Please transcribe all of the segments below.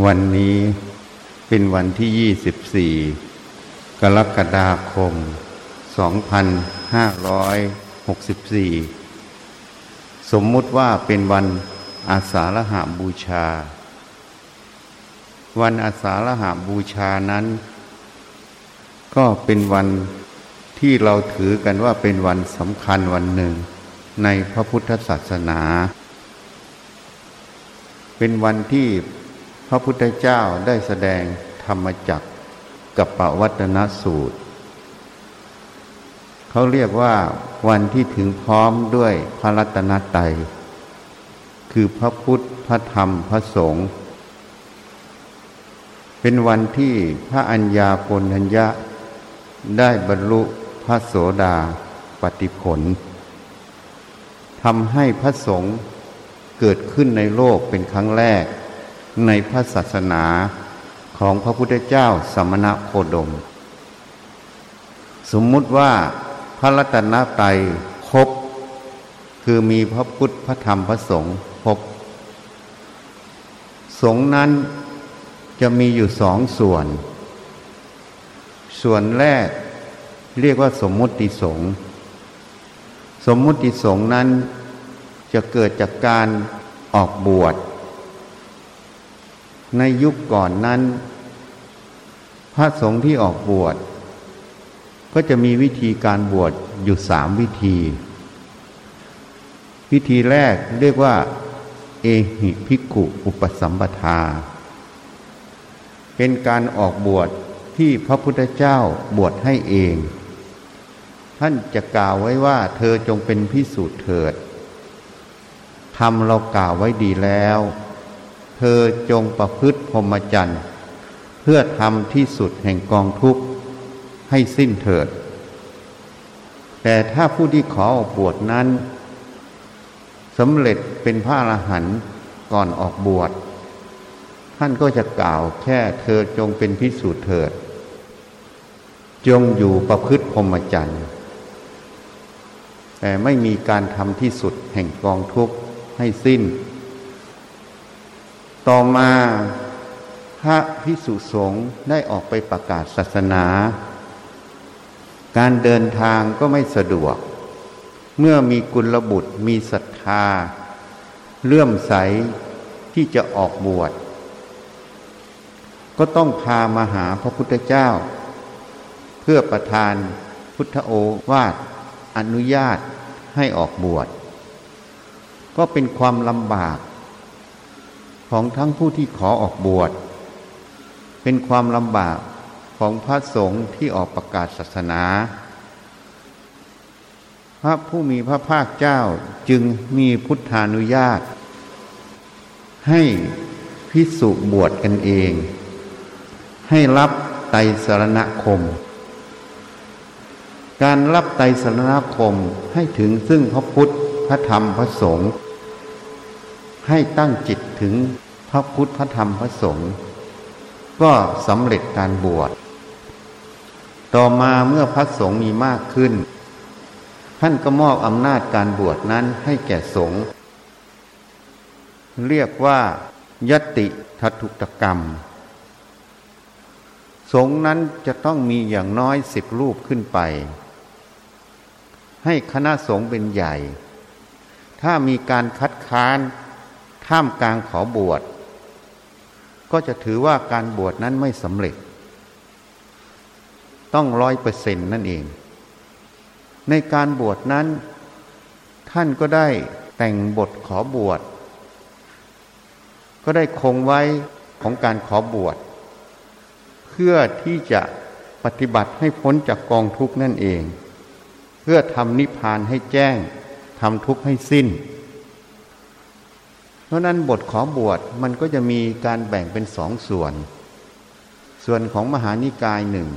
วันนี้เป็นวันที่ 24 กรกฎาคม 2564 สมมุติว่าเป็นวันอาสาฬหาบูชา วันอาสาฬหาบูชานั้น ก็เป็นวันที่เราถือกันว่าเป็นวันสำคัญวันหนึ่งในพระพุทธศาสนา เป็นวันที่ ระพุทธเจ้าได้แสดงธรรมจักกับปวัตนสูตร เขาเรียกว่าวันที่ถึงพร้อมด้วยพระรัตนตรัยคือพระพุทธ พระธรรม พระสงฆ์ เป็นวันที่พระอัญญาโกณัญญะ ได้บรรลุพระโสดาปฏิผลทำให้พระสงฆ์เกิดขึ้นในโลกเป็นครั้งแรก ในพระศาสนาของพระพุทธเจ้าสมณะโคดม สมมุติว่าพระรัตนตรัยครบ คือมีพระพุทธพระธรรมพระสงฆ์ครบ สงฆ์นั้นจะมีอยู่สองส่วน ส่วนแรกเรียกว่าสมมุติสงฆ์สมมุติสงฆ์นั้นจะเกิดจากการออกบวช ในยุคก่อนนั้น พระสงฆ์ที่ออกบวช ก็จะมีวิธีการบวชอยู่สามวิธี วิธีแรกเรียกว่า เอหิภิกขุอุปสัมปทา เป็นการออกบวชที่พระพุทธเจ้าบวชให้เอง ท่านจะกล่าวไว้ว่า เธอจงเป็นพิสูจน์เถิดทำเรากล่าวไว้ดีแล้ว ธอจงประพฤติพรหมจรรย์ เพื่อทำที่สุดแห่งกองทุกข์ให้สิ้นเถิด แต่ถ้าผู้ที่ขอออกบวชนั้นสำเร็จเป็นพระอรหันต์ก่อนออกบวช ท่านก็จะกล่าวแค่เธอจงเป็นพิสูจน์เถิด จงอยู่ประพฤติพรหมจรรย์ แต่ไม่มีการทำที่สุดแห่งกองทุกข์ให้สิ้น ต่อมาพระพิสุสงฆ์ได้ออกไปประกาศศาสนา การเดินทางก็ไม่สะดวก เมื่อมีกุลบุตรมีศรัทธา เลื่อมใสที่จะออกบวช ก็ต้องพามาหาพระพุทธเจ้า เพื่อประทานพุทธโอวาทอนุญาตให้ออกบวช ก็เป็นความลำบาก ของทั้งผู้ที่ขอออกบวช เป็นความลำบากของพระสงฆ์ที่ออกประกาศศาสนา พระผู้มีพระภาคเจ้าจึงมีพุทธานุญาต ให้พิสุบวชกันเอง ให้รับไตสรณคม การรับไตสรณคมให้ถึงซึ่งพระพุทธพระธรรมพระสงฆ์ให้ตั้งจิตถึง พระพุทธพระธรรมพระสงฆ์ก็สำเร็จการบวช ต่อมาเมื่อพระสงฆ์มีมากขึ้น ท่านก็มอบอำนาจการบวชนั้นให้แก่สงฆ์เรียกว่ายติทัตุตกรรม สงฆ์นั้นจะต้องมีอย่างน้อยสิบรูปขึ้นไป ให้คณะสงฆ์เป็นใหญ่ ถ้ามีการคัดค้านท่ามกลางขอบวช ก็จะถือว่าการบวชนั้นไม่สำเร็จ ต้องร้อยเปอร์เซ็นต์นั่นเอง ในการบวชนั้น ท่านก็ได้แต่งบทขอบวช ก็ได้คงไว้ของการขอบวช เพื่อที่จะปฏิบัติให้พ้นจากกองทุกข์นั่นเอง เพื่อทำนิพพานให้แจ้งทำทุกข์ให้สิ้น ราะนั้นบทขอบวชมันก็จะมีการแบ่งเป็นสองส่วน ส่วนของมหานิกายหนึ่ง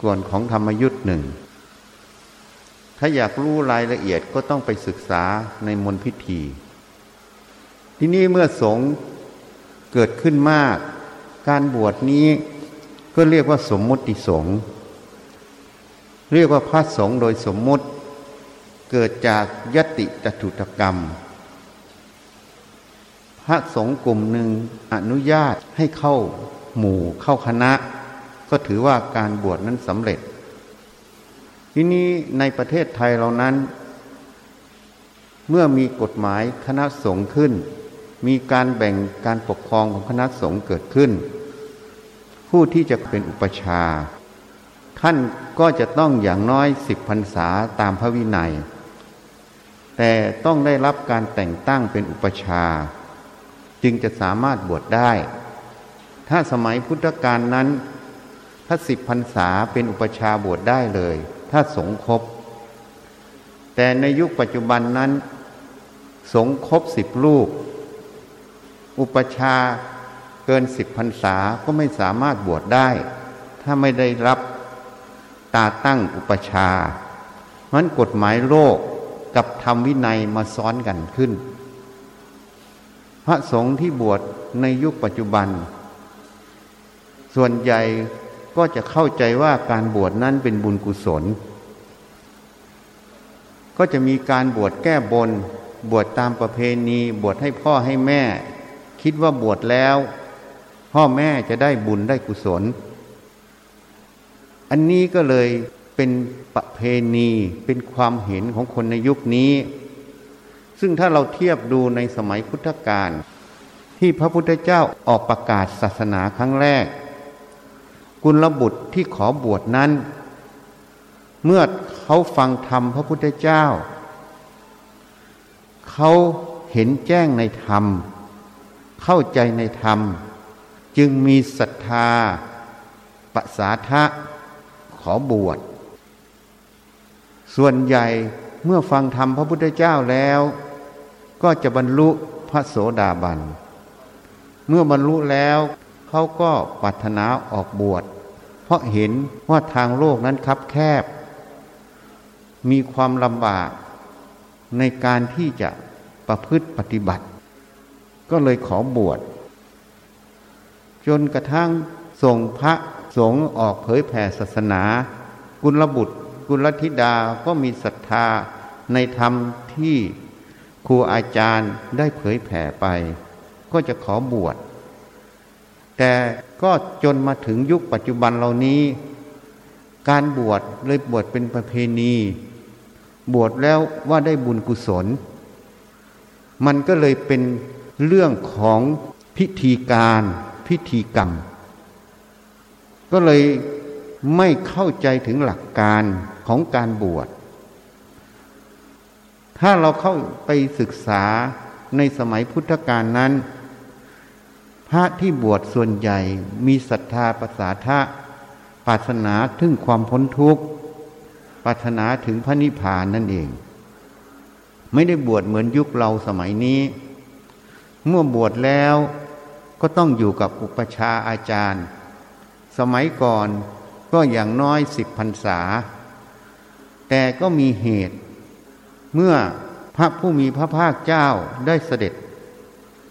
ส่วนของธรรมยุทธ์หนึ่ง ถ้าอยากรู้รายละเอียดก็ต้องไปศึกษาในมนพิธี ที่นี่เมื่อสงเกิดขึ้นมาก การบวชนี้ก็เรียกว่าสมมุติสงฆ์เรียกว่าพระสงฆ์โดยสมมุติ เกิดจากยติจตุตกรรม พระสงฆ์กลุ่มหนึ่งอนุญาตให้เข้าหมู่เข้าคณะ ก็ถือว่าการบวชนั้นสำเร็จ ทีนี้ในประเทศไทยเรานั้น เมื่อมีกฎหมายคณะสงฆ์ขึ้น มีการแบ่งการปกครองของคณะสงฆ์เกิดขึ้น ผู้ที่จะเป็นอุปชาท่านก็จะต้องอย่างน้อยสิบพรรษาตามพระวินัย แต่ต้องได้รับการแต่งตั้งเป็นอุปชา จึงจะสามารถบวชได้ ถ้าสมัยพุทธกาลนั้นถ้าสิบพรรษาเป็นอุปชาบวชได้เลย ถ้าสงครบแต่ในยุคปัจจุบันนั้น สงครบสิบลูก อุปชาเกินสิบพรรษาก็ไม่สามารถบวชได้ ถ้าไม่ได้รับตาตั้งอุปชามันกฎหมายโลกกับธรรมวินัยมาซ้อนกันขึ้น พระสงฆ์ที่บวชในยุคปัจจุบัน ส่วนใหญ่ก็จะเข้าใจว่าการบวชนั้นเป็นบุญกุศล ก็จะมีการบวชแก้บน บวชตามประเพณี บวชให้พ่อให้แม่ คิดว่าบวชแล้ว พ่อแม่จะได้บุญได้กุศล อันนี้ก็เลยเป็นประเพณีเป็นความเห็นของคนในยุคนี้ ซึ่งถ้าเราเทียบดูในสมัยพุทธกาลที่พระพุทธเจ้าออกประกาศศาสนาครั้งแรก กุลบุตรที่ขอบวชนั้น เมื่อเขาฟังธรรมพระพุทธเจ้า เขาเห็นแจ้งในธรรม เข้าใจในธรรม จึงมีศรัทธาปสาทะขอบวช ส่วนใหญ่เมื่อฟังธรรมพระพุทธเจ้าแล้ว ก็จะบรรลุพระโสดาบัน เมื่อบรรลุแล้วเขาก็ปรารถนาออกบวช เพราะเห็นว่าทางโลกนั้นคับแคบ มีความลำบากในการที่จะประพฤติปฏิบัติ ก็เลยขอบวช จนกระทั่งส่งพระสงฆ์ออกเผยแผ่ศาสนา กุลบุตร กุลธิดาก็มีศรัทธาในธรรมที่ ครูอาจารย์ได้เผยแผ่ไป ก็จะขอบวช แต่ก็จนมาถึงยุคปัจจุบันเหล่านี้ การบวชเลยบวชเป็นประเพณี บวชแล้วว่าได้บุญกุศล มันก็เลยเป็นเรื่องของพิธีการพิธีกรรม ก็เลยไม่เข้าใจถึงหลักการของการบวช ถ้าเราเข้าไปศึกษาในสมัยพุทธกาลนั้น พระที่บวชส่วนใหญ่มีศรัทธาประสาทะปรารถนาถึงความพ้นทุกข์ปรารถนาถึงพระนิพพานนั่นเอง ไม่ได้บวชเหมือนยุคเราสมัยนี้ เมื่อบวชแล้วก็ต้องอยู่กับอุปชาอาจารย์ สมัยก่อนก็อย่างน้อยสิบพรรษา แต่ก็มีเหตุ เมื่อพระผู้มีพระภาคเจ้าได้เสด็จ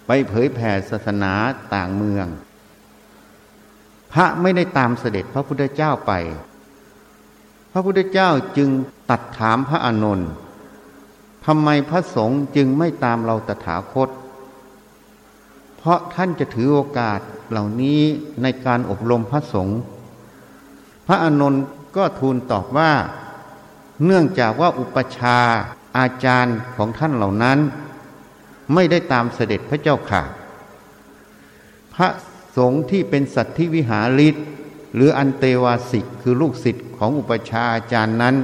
ไปเผยแผ่ศาสนาต่างเมือง พระไม่ได้ตามเสด็จพระพุทธเจ้าไป พระพุทธเจ้าจึงตัดถามพระอานนท์ทำไมพระสงฆ์จึงไม่ตามเราตถาคต เพราะท่านจะถือโอกาสเหล่านี้ในการอบรมพระสงฆ์พระอานนท์ก็ทูลตอบว่า เนื่องจากว่าอุปชา อาจารย์ของท่านเหล่านั้น ไม่ได้ตามเสด็จพระเจ้าค่ะ พระสงฆ์ที่เป็นสัตธิวิหาริศหรืออันเตวาสิกคือลูกศิษย์ของอุปชาอาจารย์นั้น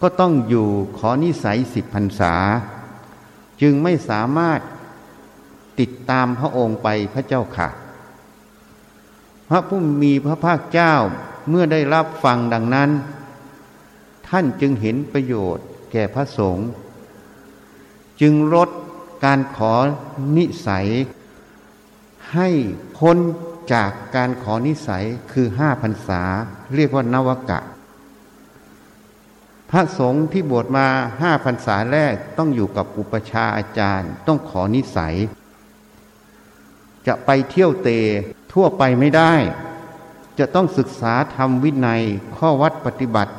ก็ต้องอยู่ขอนิสัยสิบพรรษา จึงไม่สามารถติดตามพระองค์ไปพระเจ้าค่ะ พระผู้มีพระภาคเจ้าเมื่อได้รับฟังดังนั้น ท่านจึงเห็นประโยชน์แก่พระสงฆ์จึงลดการขอนิสัย ให้พ้นจากการขอนิสัยคือห้าพรรษา เรียกว่านวกะ พระสงฆ์ที่บวชมาห้าพรรษาแรกต้องอยู่กับอุปชาอาจารย์ ต้องขอนิสัย จะไปเที่ยวเตะทั่วไปไม่ได้ จะต้องศึกษาทำวินัยข้อวัดปฏิบัติ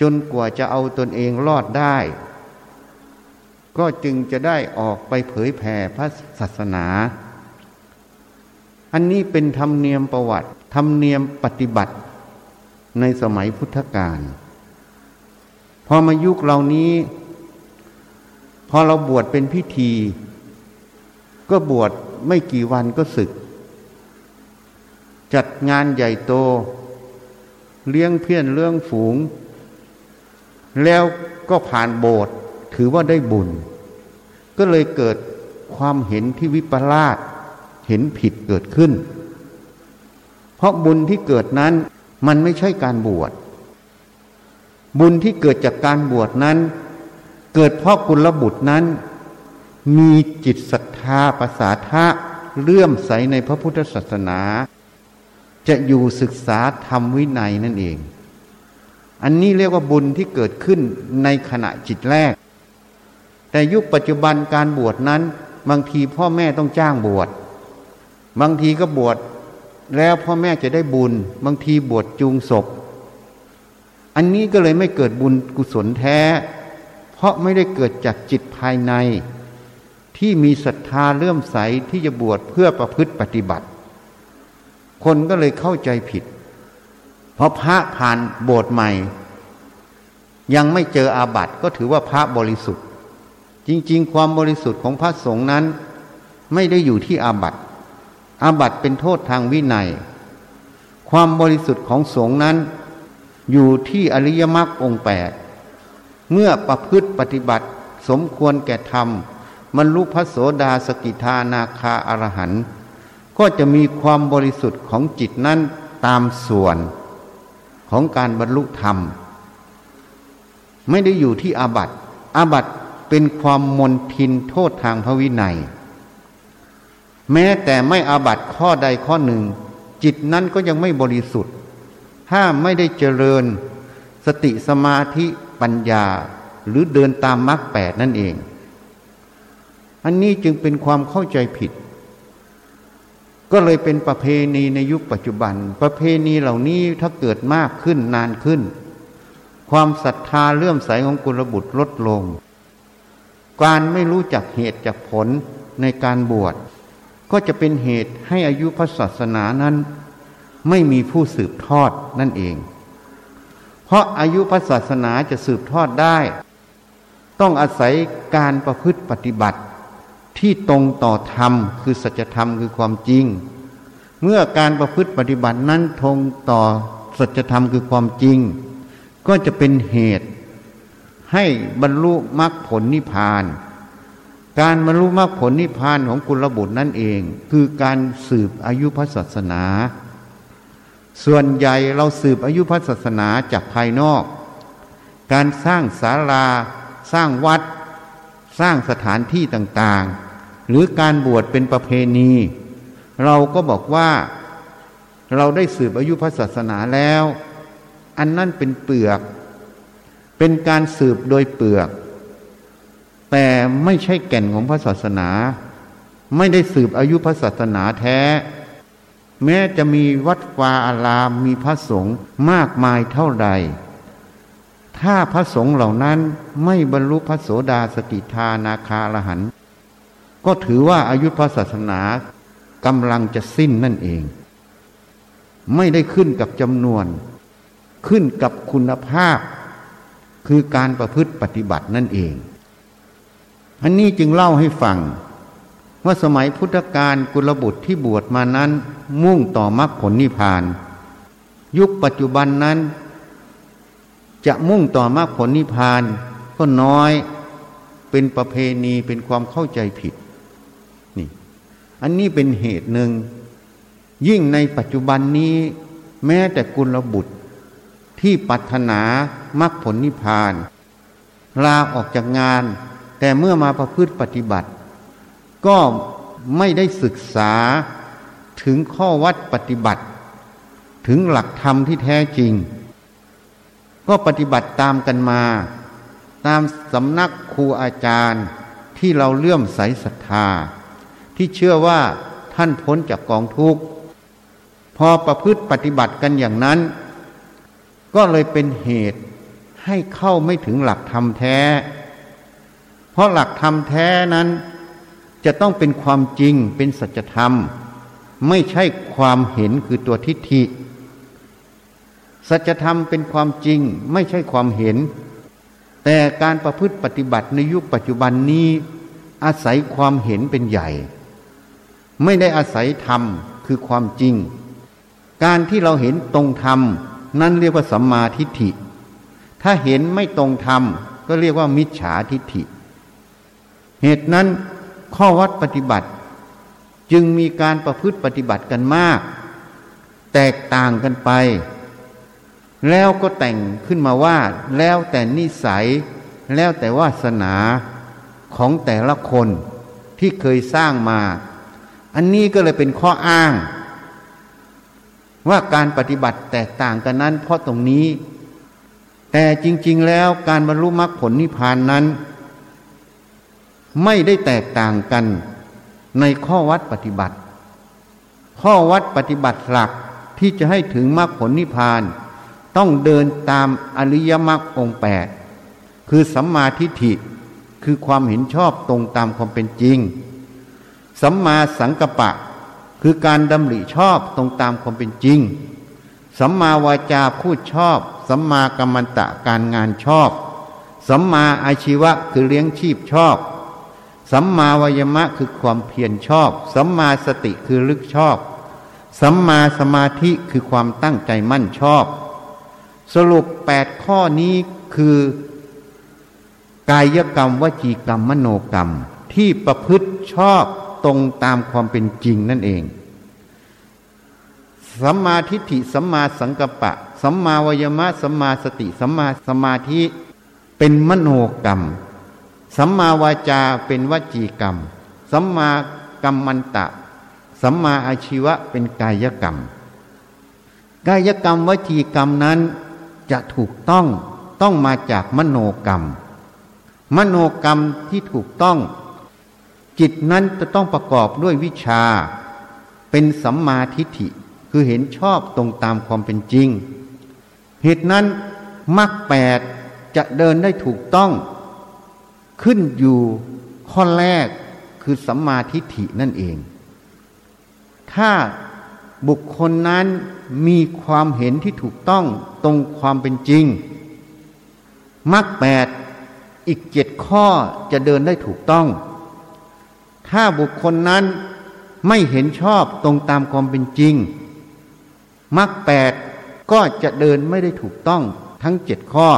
จนกว่าจะเอาตนเองรอดได้ ก็จึงจะได้ออกไปเผยแผ่พระศาสนา อันนี้เป็นธรรมเนียมประวัติธรรมเนียมปฏิบัติในสมัยพุทธกาลพอมายุคเหล่านี้ พอเราบวชเป็นพิธี ก็บวชไม่กี่วันก็ศึก จัดงานใหญ่โต เลี้ยงเพี้ยนเลี้ยงฝูง แล้วก็ผ่านโบสถ์ถือว่าได้บุญ ก็เลยเกิดความเห็นที่วิปลาสเห็นผิดเกิดขึ้น เพราะบุญที่เกิดนั้นมันไม่ใช่การบวช บุญที่เกิดจากการบวชนั้น เกิดเพราะกุลบุตรนั้น มีจิตศรัทธาภาษาทะเลื่อมใสในพระพุทธศาสนา จะอยู่ศึกษาธรรมวินัยนั่นเอง อันนี้เรียกว่าบุญที่เกิดขึ้นในขณะจิตแรก แต่ยุคปัจจุบันการบวชนั้น บางทีพ่อแม่ต้องจ้างบวช บางทีก็บวชแล้วพ่อแม่จะได้บุญ บางทีบวชจูงศพ อันนี้ก็เลยไม่เกิดบุญกุศลแท้ เพราะไม่ได้เกิดจากจิตภายใน ที่มีศรัทธาเลื่อมใสที่จะบวชเพื่อประพฤติปฏิบัติ คนก็เลยเข้าใจผิด เพราะพระผ่านโบสถ์ใหม่ ยังไม่เจออาบัติก็ถือว่าพระบริสุทธิ์ จริง ๆ ความบริสุทธิ์ของพระสงฆ์นั้น ไม่ได้อยู่ที่อาบัติ อาบัติเป็นโทษทางวินัย ความบริสุทธิ์ของสงฆ์นั้น อยู่ที่อริยมรรคองแปดเมื่อประพฤติปฏิบัติ สมควรแก่ธรรมมรรลุพระโสดาสกิทานาคาอรหันต์ก็จะมีความบริสุทธิ์ของจิตนั้นตามส่วน ของการบรรลุธรรม ไม่ได้อยู่ที่อาบัติอาบัติเป็นความมนทินโทษทางพระวินัย แม้แต่ไม่อาบัตข้อใดข้อหนึ่ง จิตนั้นก็ยังไม่บริสุทธิ์ ถ้าไม่ได้เจริญ สติสมาธิปัญญาหรือเดินตามมรรคแปดนั่นเอง อันนี้จึงเป็นความเข้าใจผิด ก็เลยเป็นประเพณีในยุคปัจจุบัน ประเพณีเหล่านี้ถ้าเกิดมากขึ้นนานขึ้น ความศรัทธาเลื่อมใสของกุลบุตรลดลง การไม่รู้จักเหตุจากผลในการบวชก็จะเป็นเหตุให้อายุพระศาสนานั้น ไม่มีผู้สืบทอดนั่นเอง เพราะอายุพระศาสนาจะสืบทอดได้ ต้องอาศัยการประพฤติปฏิบัติ ที่ตรงต่อธรรม คือสัจธรรมคือความจริง เมื่อการประพฤติปฏิบัตินั้นตรงต่อสัจธรรมคือความจริง ก็จะเป็นเหตุ ให้บรรลุมรรคผลนิพพาน การบรรลุมรรคผลนิพพานของกุลบุตรนั่นเอง คือการสืบอายุพระศาสนา ส่วนใหญ่เราสืบอายุพระศาสนาจากภายนอก การสร้างศาลา สร้างวัด สร้างสถานที่ต่างๆ หรือการบวชเป็นประเพณี เราก็บอกว่า เราได้สืบอายุพระศาสนาแล้ว อันนั่นเป็นเปลือก เป็นการสืบโดยเปลือก แต่ไม่ใช่แก่นของพระศาสนา ไม่ได้สืบอายุพระศาสนาแท้ แม้จะมีวัดวาอารามมีพระสงฆ์มากมายเท่าใดถ้าพระสงฆ์เหล่านั้นไม่บรรลุพระโสดาสกิทานาคาลหัน ก็ถือว่าอายุพระศาสนากำลังจะสิ้นนั่นเอง ไม่ได้ขึ้นกับจำนวน ขึ้นกับคุณภาพ คือการประพฤติปฏิบัตินั่นเอง อันนี้จึงเล่าให้ฟัง ว่าสมัยพุทธกาลกุลบุตรที่บวชมานั้น มุ่งต่อมรรคผลนิพพาน ยุคปัจจุบันนั้น จะมุ่งต่อมรรคผลนิพพานก็น้อยเป็นประเพณีเป็นความเข้าใจผิด อันนี้เป็นเหตุหนึ่ง ยิ่งในปัจจุบันนี้ แม้แต่กุลบุตร ที่ปรารถนามรรคผลนิพพาน ลาออกจากงาน แต่เมื่อมาประพฤติปฏิบัติ ก็ไม่ได้ศึกษาถึงข้อวัดปฏิบัติ ถึงหลักธรรมที่แท้จริง ก็ปฏิบัติตามกันมา ตามสำนักครูอาจารย์ที่เราเลื่อมใสศรัทธา ที่เชื่อว่าท่านพ้นจากกองทุกข์พอประพฤติปฏิบัติกันอย่างนั้น ก็เลยเป็นเหตุให้เข้าไม่ถึงหลักธรรมแท้ เพราะหลักธรรมแท้นั้น จะต้องเป็นความจริงเป็นสัจธรรม ไม่ใช่ความเห็นคือตัวทิฏฐิ สัจธรรมเป็นความจริงไม่ใช่ความเห็น แต่การประพฤติปฏิบัติในยุคปัจจุบันนี้ อาศัยความเห็นเป็นใหญ่ ไม่ได้อาศัยธรรมคือความจริง การที่เราเห็นตรงธรรม นั่นเรียกว่าสัมมาทิฏฐิ ถ้าเห็นไม่ตรงธรรม ก็เรียกว่ามิจฉาทิฏฐิ เหตุนั้นข้อวัดปฏิบัติ จึงมีการประพฤติปฏิบัติกันมาก แตกต่างกันไป แล้วก็แต่งขึ้นมาว่า แล้วแต่นิสัย แล้วแต่วาสนาของแต่ละคนที่เคยสร้างมา อันนี้ก็เลยเป็นข้ออ้าง ว่าการปฏิบัติแตกต่างกันนั้น เพราะตรงนี้ แต่จริง ๆ แล้วการบรรลุมรรคผลนิพพานนั้น ไม่ได้แตกต่างกันในข้อวัดปฏิบัติ ข้อวัดปฏิบัติหลักที่จะให้ถึงมรรคผลนิพพาน ต้องเดินตามอริยมรรคองแปดคือสัมมาทิฏฐิคือความเห็นชอบตรงตามความเป็นจริง สัมมาสังกัปปะ คือการดำริชอบตรงตามความเป็นจริง สัมมาวาจาพูดชอบ สัมมากรรมตะการงานชอบ สัมมาอาชีวะคือเลี้ยงชีพชอบ สัมมาวายมะคือความเพียรชอบ สัมมาสติคือลึกชอบ สัมมาสมาธิคือความตั้งใจมั่นชอบ สรุปแปดข้อนี้คือกายกรรมวจีกรรมมโนกรรมที่ประพฤติชอบ ตรงตามความเป็นจริงนั่นเองสัมมาทิฏฐิสัมมาสังกัปปะสัมมาวายมะสัมมาสติสัมมาสมาธิเป็นมโนกรรมสัมมาวาจาเป็นวจีกรรมสัมมากรรมมันตะสัมมาอาชีวะเป็นกายกรรม กายกรรมวจีกรรมนั้นจะถูกต้องต้องมาจากมโนกรรม มโนกรรมที่ถูกต้อง จิตนั้นจะต้องประกอบด้วยวิชา เป็นสัมมาทิฏฐิคือเห็นชอบตรงตามความเป็นจริง เหตุนั้นมรรคแปดจะเดินได้ถูกต้อง ขึ้นอยู่ข้อแรกคือสัมมาทิฏฐินั่นเอง ถ้าบุคคลนั้นมีความเห็นที่ถูกต้องตรงความเป็นจริงมรรคแปดอีกเจ็ดข้อจะเดินได้ถูกต้อง ถ้าบุคคลนั้นไม่เห็นชอบตรงตามความเป็นจริงมรรคแปดก็จะเดินไม่ได้ถูกต้องทั้งเจ็ดข้อ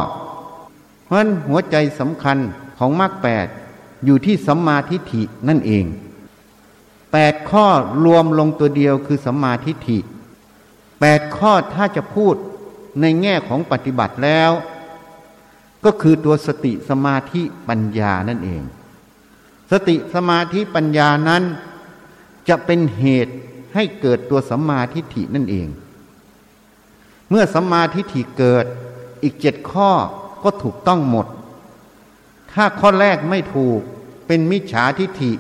เพราะนั้นหัวใจสำคัญของมรรคแปดอยู่ที่สัมมาทิฏฐินั่นเองแปดข้อรวมลงตัวเดียวคือสัมมาทิฏฐิแปดข้อถ้าจะพูดในแง่ของปฏิบัติแล้ว ก็คือตัวสติสมาธิปัญญานั่นเอง สติสมาธิปัญญานั้น จะเป็นเหตุให้เกิดตัวสัมมาทิฏฐินั่นเอง เมื่อสัมมาทิฏฐิเกิดอีกเจ็ดข้อก็ถูกต้องหมด ถ้าข้อแรกไม่ถูกเป็นมิจฉาทิฏฐิ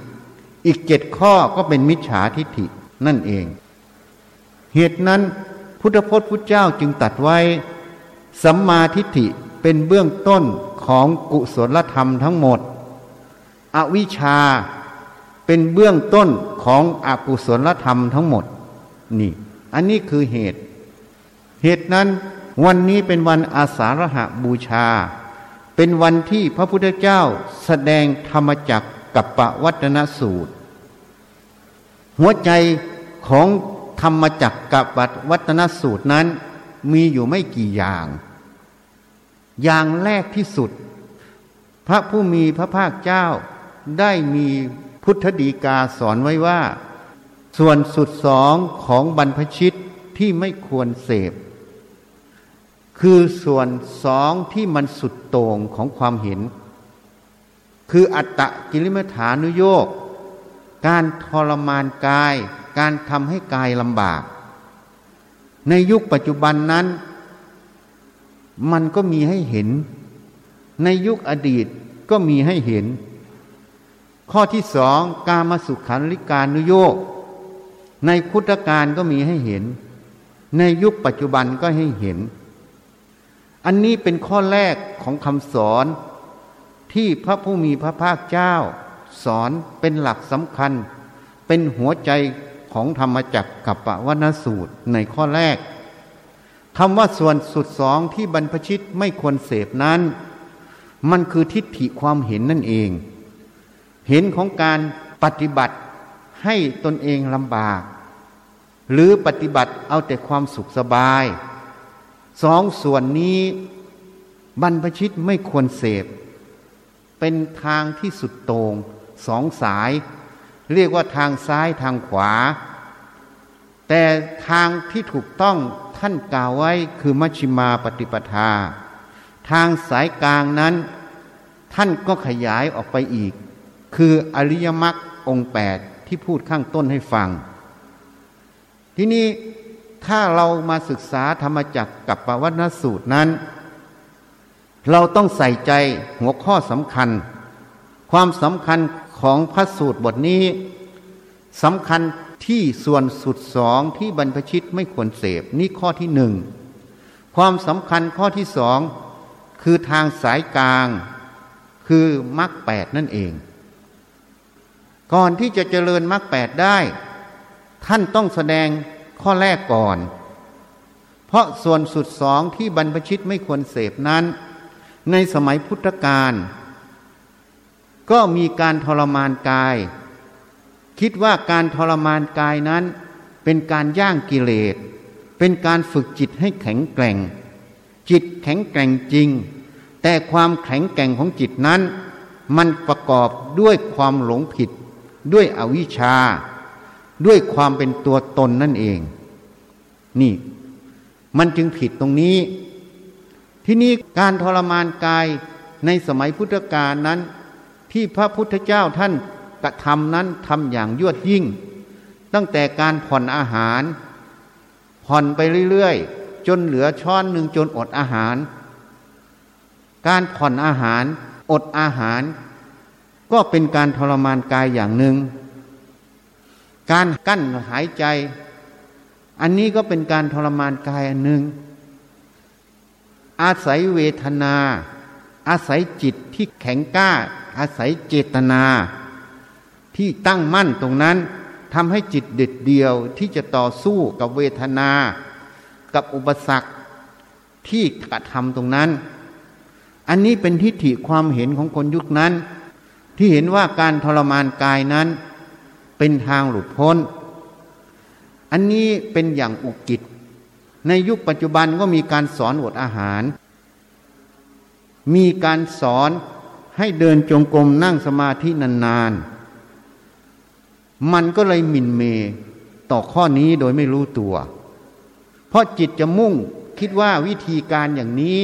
อีกเจ็ดข้อก็เป็นมิจฉาทิฏฐินั่นเอง เหตุนั้นพุทธพจน์พุทธเจ้าจึงตัดไว้ สัมมาทิฏฐิเป็นเบื้องต้นของกุศลธรรมทั้งหมด อวิชชาเป็นเบื้องต้นของอกุศลธรรมทั้งหมด นี่ อันนี้คือเหตุ เหตุนั้นวันนี้เป็นวันอาสาฬหะบูชา เป็นวันที่พระพุทธเจ้าแสดงธรรมจักกับปวัตนสูตร หัวใจของธรรมจักกับวัตนสูตรนั้น มีอยู่ไม่กี่อย่าง อย่างแรกที่สุด พระผู้มีพระภาคเจ้า ได้มีพุทธดีกาสอนไว้ว่า ส่วนสุดสองของบรรพชิตที่ไม่ควรเสพ คือส่วนสองที่มันสุดโต่งของความเห็น คืออัตตะกิริมฐานุโยกการทรมานกาย การทำให้กายลำบาก ในยุคปัจจุบันนั้น มันก็มีให้เห็น ในยุคอดีตก็มีให้เห็น ข้อที่สองการมาสุขันลิการนุโยกในพุทธการก็มีให้เห็น ในยุคปัจจุบันก็ให้เห็น อันนี้เป็นข้อแรกของคำสอนที่พระผู้มีพระภาคเจ้า สอนเป็นหลักสำคัญ เป็นหัวใจของธรรมจักรกับปวนสูตรในข้อแรกคำว่าส่วนสุดสองที่บรรพชิตไม่ควรเสพนั้น มันคือทิฏฐิความเห็นนั่นเอง เห็นของการปฏิบัติให้ตนเองลำบาก หรือปฏิบัติเอาแต่ความสุขสบาย สองส่วนนี้บรรพชิตไม่ควรเสพ เป็นทางที่สุดโตง่งสองสาย เรียกว่าทางซ้ายทางขวา แต่ทางที่ถูกต้องท่านกล่าวไว้คือมัชฌิมาปฏิปทา ทางสายกลางนั้น ท่านก็ขยายออกไปอีก คืออริยมรรคองแปดที่พูดข้างต้นให้ฟัง ทีนี้ถ้าเรามาศึกษาธรรมจักรกับปวัตนสูตรนั้น เราต้องใส่ใจหัวข้อสำคัญ ความสำคัญของพระสูตรบทนี้สำคัญที่ส่วนสุดสองที่บรรพชิตไม่ควรเสพนี่ข้อที่หนึ่งความสำคัญข้อที่สองคือทางสายกลาง คือมรรคแปดนั่นเอง ก่อนที่จะเจริญมรรคแปดได้ ท่านต้องแสดงข้อแรกก่อน เพราะส่วนสุดสองที่บรรพชิตไม่ควรเสพนั้น ในสมัยพุทธกาลก็มีการทรมานกาย คิดว่าการทรมานกายนั้น เป็นการย่างกิเลส เป็นการฝึกจิตให้แข็งแกร่ง จิตแข็งแกร่งจริง แต่ความแข็งแกร่งของจิตนั้น มันประกอบด้วยความหลงผิด ด้วยอวิชชา ด้วยความเป็นตัวตนนั่นเอง นี่ มันจึงผิดตรงนี้ ที่นี้การทรมานกายในสมัยพุทธกาลนั้น ที่พระพุทธเจ้าท่านกระทำนั้นทำอย่างยวดยิ่ง ตั้งแต่การผ่อนอาหาร ผ่อนไปเรื่อยๆ จนเหลือช้อนหนึ่งจนอดอาหาร การผ่อนอาหาร อดอาหาร ก็เป็นการทรมานกายอย่างหนึ่ง การกั้นหายใจ อันนี้ก็เป็นการทรมานกายอันหนึ่ง อาศัยเวทนา อาศัยจิตที่แข็งกล้า อาศัยเจตนา ที่ตั้งมั่นตรงนั้นทำให้จิตเด็ดเดียวที่จะต่อสู้กับเวทนา กับอุปสรรคที่กระทำตรงนั้น อันนี้เป็นทิฏฐิความเห็นของคนยุคนั้น ที่เห็นว่าการทรมานกายนั้น เป็นทางหลุดพ้น อันนี้เป็นอย่างอุกิจ ในยุคปัจจุบันก็มีการสอนอดอาหาร มีการสอนให้เดินจงกรมนั่งสมาธินานๆ มันก็เลยมินเมต่อข้อนี้โดยไม่รู้ตัว เพราะจิตจะมุ่งคิดว่าวิธีการอย่างนี้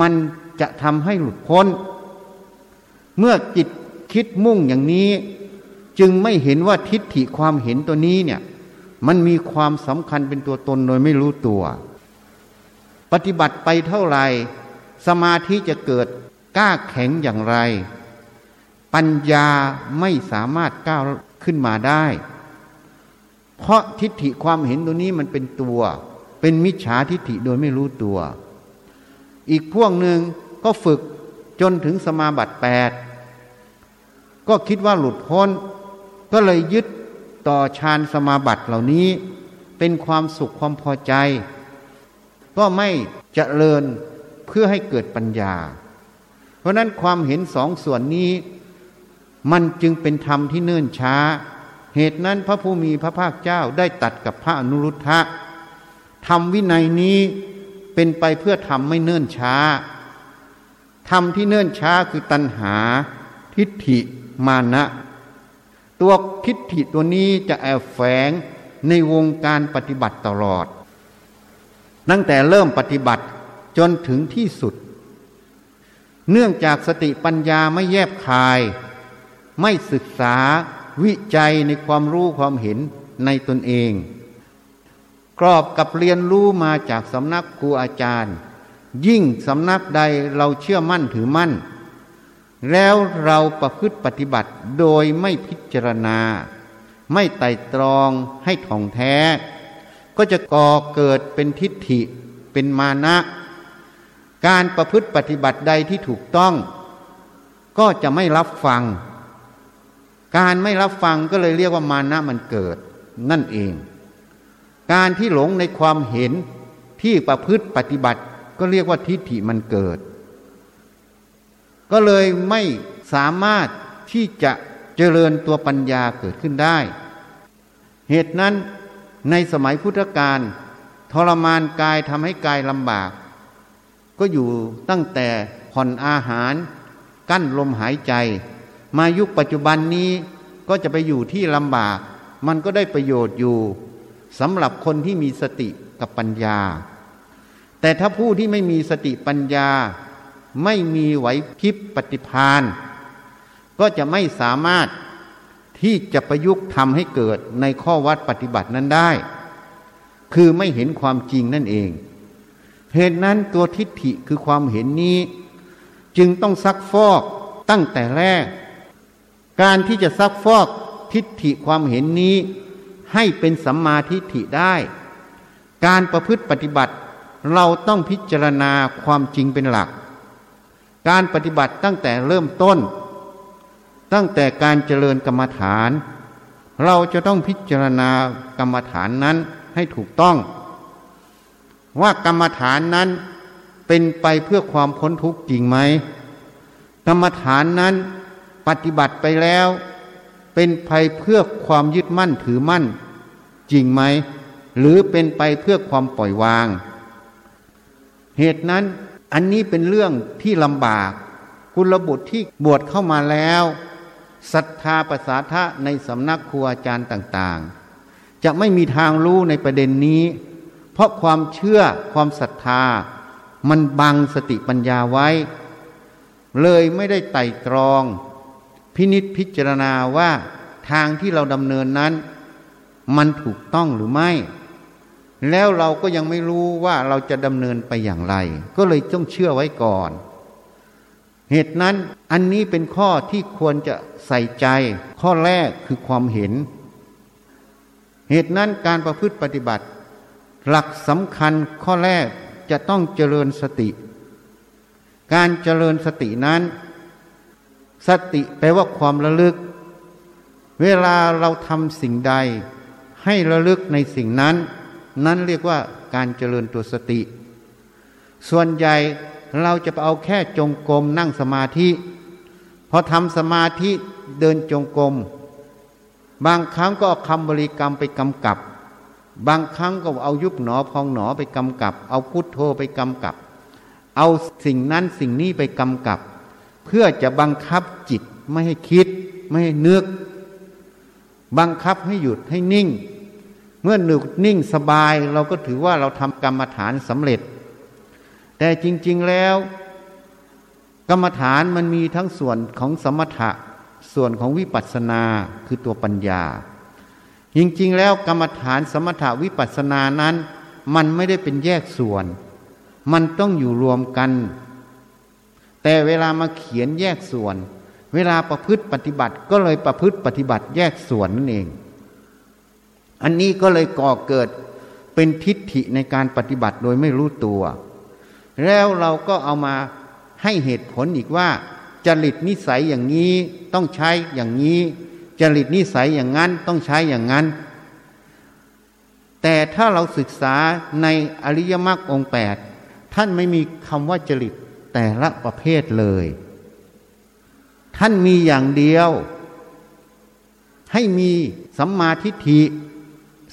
มันจะทำให้หลุดพ้น เมื่อจิต คิดมุ่งอย่างนี้จึงไม่เห็นว่าทิฏฐิความเห็นตัวนี้เนี่ย มันมีความสำคัญเป็นตัวตนโดยไม่รู้ตัว ปฏิบัติไปเท่าไหร่ สมาธิจะเกิดกล้าแข็งอย่างไร ปัญญาไม่สามารถก้าวขึ้นมาได้ เพราะทิฏฐิความเห็นตัวนี้มันเป็นตัว เป็นมิจฉาทิฏฐิโดยไม่รู้ตัว อีกพวกหนึ่งก็ฝึกจนถึงสมาบัติแปด ก็คิดว่าหลุดพ้น ก็เลยยึดต่อฌานสมาบัติเหล่านี้ เป็นความสุขความพอใจ ก็ไม่เจริญเพื่อให้เกิดปัญญา เพราะนั้นความเห็นสองส่วนนี้ มันจึงเป็นธรรมที่เนื่นช้า เหตุนั้นพระผู้มีพระภาคเจ้าได้ตัดกับพระอนุรุทธะทำวินัยนี้เป็นไปเพื่อทำไม่เนื่นช้าทำที่เนื่นช้าคือตัณหา ทิฏฐิ มานะ ตัวทิฏฐิตัวนี้จะแอบแฝงในวงการปฏิบัติตลอด ตั้งแต่เริ่มปฏิบัติจนถึงที่สุด เนื่องจากสติปัญญาไม่แยบคาย ไม่ศึกษาวิจัยในความรู้ความเห็นในตนเอง กรอบกับเรียนรู้มาจากสำนักครูอาจารย์ ยิ่งสำนักใดเราเชื่อมั่นถือมั่น แล้วเราประพฤติปฏิบัติโดยไม่พิจารณา ไม่ไต่ตรองให้ท่องแท้ ก็จะก่อเกิดเป็นทิฏฐิ เป็นมานะ การประพฤติปฏิบัติใดที่ถูกต้อง ก็จะไม่รับฟัง การไม่รับฟังก็เลยเรียกว่ามานะมันเกิด นั่นเอง การที่หลงในความเห็นที่ประพฤติปฏิบัติก็เรียกว่าทิฏฐิมันเกิด ก็เลยไม่สามารถที่จะเจริญตัวปัญญาเกิดขึ้นได้ เหตุนั้นในสมัยพุทธกาลทรมานกายทำให้กายลำบาก ก็อยู่ตั้งแต่ผ่อนอาหาร กั้นลมหายใจ มายุคปัจจุบันนี้ก็จะไปอยู่ที่ลำบาก มันก็ได้ประโยชน์อยู่สำหรับคนที่มีสติกับปัญญา แต่ถ้าผู้ที่ไม่มีสติปัญญา ไม่มีไหวพริบปฏิพานก็จะไม่สามารถที่จะประยุกต์ทำให้เกิดในข้อวัดปฏิบัตินั้นได้ คือไม่เห็นความจริงนั่นเอง เหตุนั้นตัวทิฏฐิคือความเห็นนี้ จึงต้องซักฟอกตั้งแต่แรก การที่จะซักฟอกทิฏฐิความเห็นนี้ ให้เป็นสัมมาทิฏฐิได้ การประพฤติปฏิบัติเราต้องพิจารณาความจริงเป็นหลัก การปฏิบัติตั้งแต่เริ่มต้น ตั้งแต่การเจริญกรรมฐาน เราจะต้องพิจารณากรรมฐานนั้นให้ถูกต้อง ว่ากรรมฐานนั้นเป็นไปเพื่อความพ้นทุกข์จริงไหมกรรมฐานนั้นปฏิบัติไปแล้ว เป็นไปเพื่อความยึดมั่นถือมั่น จริงไหม หรือเป็นไปเพื่อความปล่อยวาง เหตุนั้น อันนี้เป็นเรื่องที่ลำบาก กุลบุตรที่บวชเข้ามาแล้วศรัทธาประสาทะในสำนักครูอาจารย์ต่างๆ จะไม่มีทางรู้ในประเด็นนี้ เพราะความเชื่อความศรัทธา มันบังสติปัญญาไว้ เลยไม่ได้ไต่ตรอง พินิษพิจารณาว่าทางที่เราดำเนินนั้น มันถูกต้องหรือไม่ แล้วเราก็ยังไม่รู้ว่าเราจะดำเนินไปอย่างไร ก็เลยต้องเชื่อไว้ก่อน เหตุนั้นอันนี้เป็นข้อที่ควรจะใส่ใจ ข้อแรกคือความเห็น เหตุนั้นการประพฤติปฏิบัติ หลักสำคัญข้อแรกจะต้องเจริญสติ การเจริญสตินั้น สติแปลว่าความระลึก เวลาเราทำสิ่งใด ให้ระลึกในสิ่งนั้น นั้นเรียกว่าการเจริญตัวสติ ส่วนใหญ่เราจะไปเอาแค่จงกรมนั่งสมาธิพอทำสมาธิเดินจงกรมบางครั้งก็เอาคำบริกรรมไปกำกับ บางครั้งก็เอายุบหนอพองหนอไปกำกับ เอาพุทโธไปกำกับ เอาสิ่งนั้นสิ่งนี้ไปกำกับ เพื่อจะบังคับจิตไม่ให้คิด ไม่ให้นึก บังคับให้หยุดให้นิ่ง เมื่อหนึกนิ่งสบายเราก็ถือว่าเราทำกรรมฐานสำเร็จ แต่จริง ๆแล้ว กรรมฐานมันมีทั้งส่วนของสมถะส่วนของวิปัสสนาคือตัวปัญญา จริง ๆ แล้วกรรมฐานสมถะวิปัสสนานั้น มันไม่ได้เป็นแยกส่วน มันต้องอยู่รวมกัน แต่เวลามาเขียนแยกส่วน เวลาประพฤติปฏิบัติก็เลยประพฤติปฏิบัติแยกส่วนนั่นเอง อันนี้ก็เลยก่อเกิดเป็นทิฏฐิในการปฏิบัติโดยไม่รู้ตัว แล้วเราก็เอามาให้เหตุผลอีกว่า จริตนิสัยอย่างนี้ต้องใช้อย่างนี้ จริตนิสัยอย่างนั้นต้องใช้อย่างนั้น แต่ถ้าเราศึกษาในอริยมรรคองแปดท่านไม่มีคำว่าจริตแต่ละประเภทเลย ท่านมีอย่างเดียว ให้มีสัมมาทิฏฐิ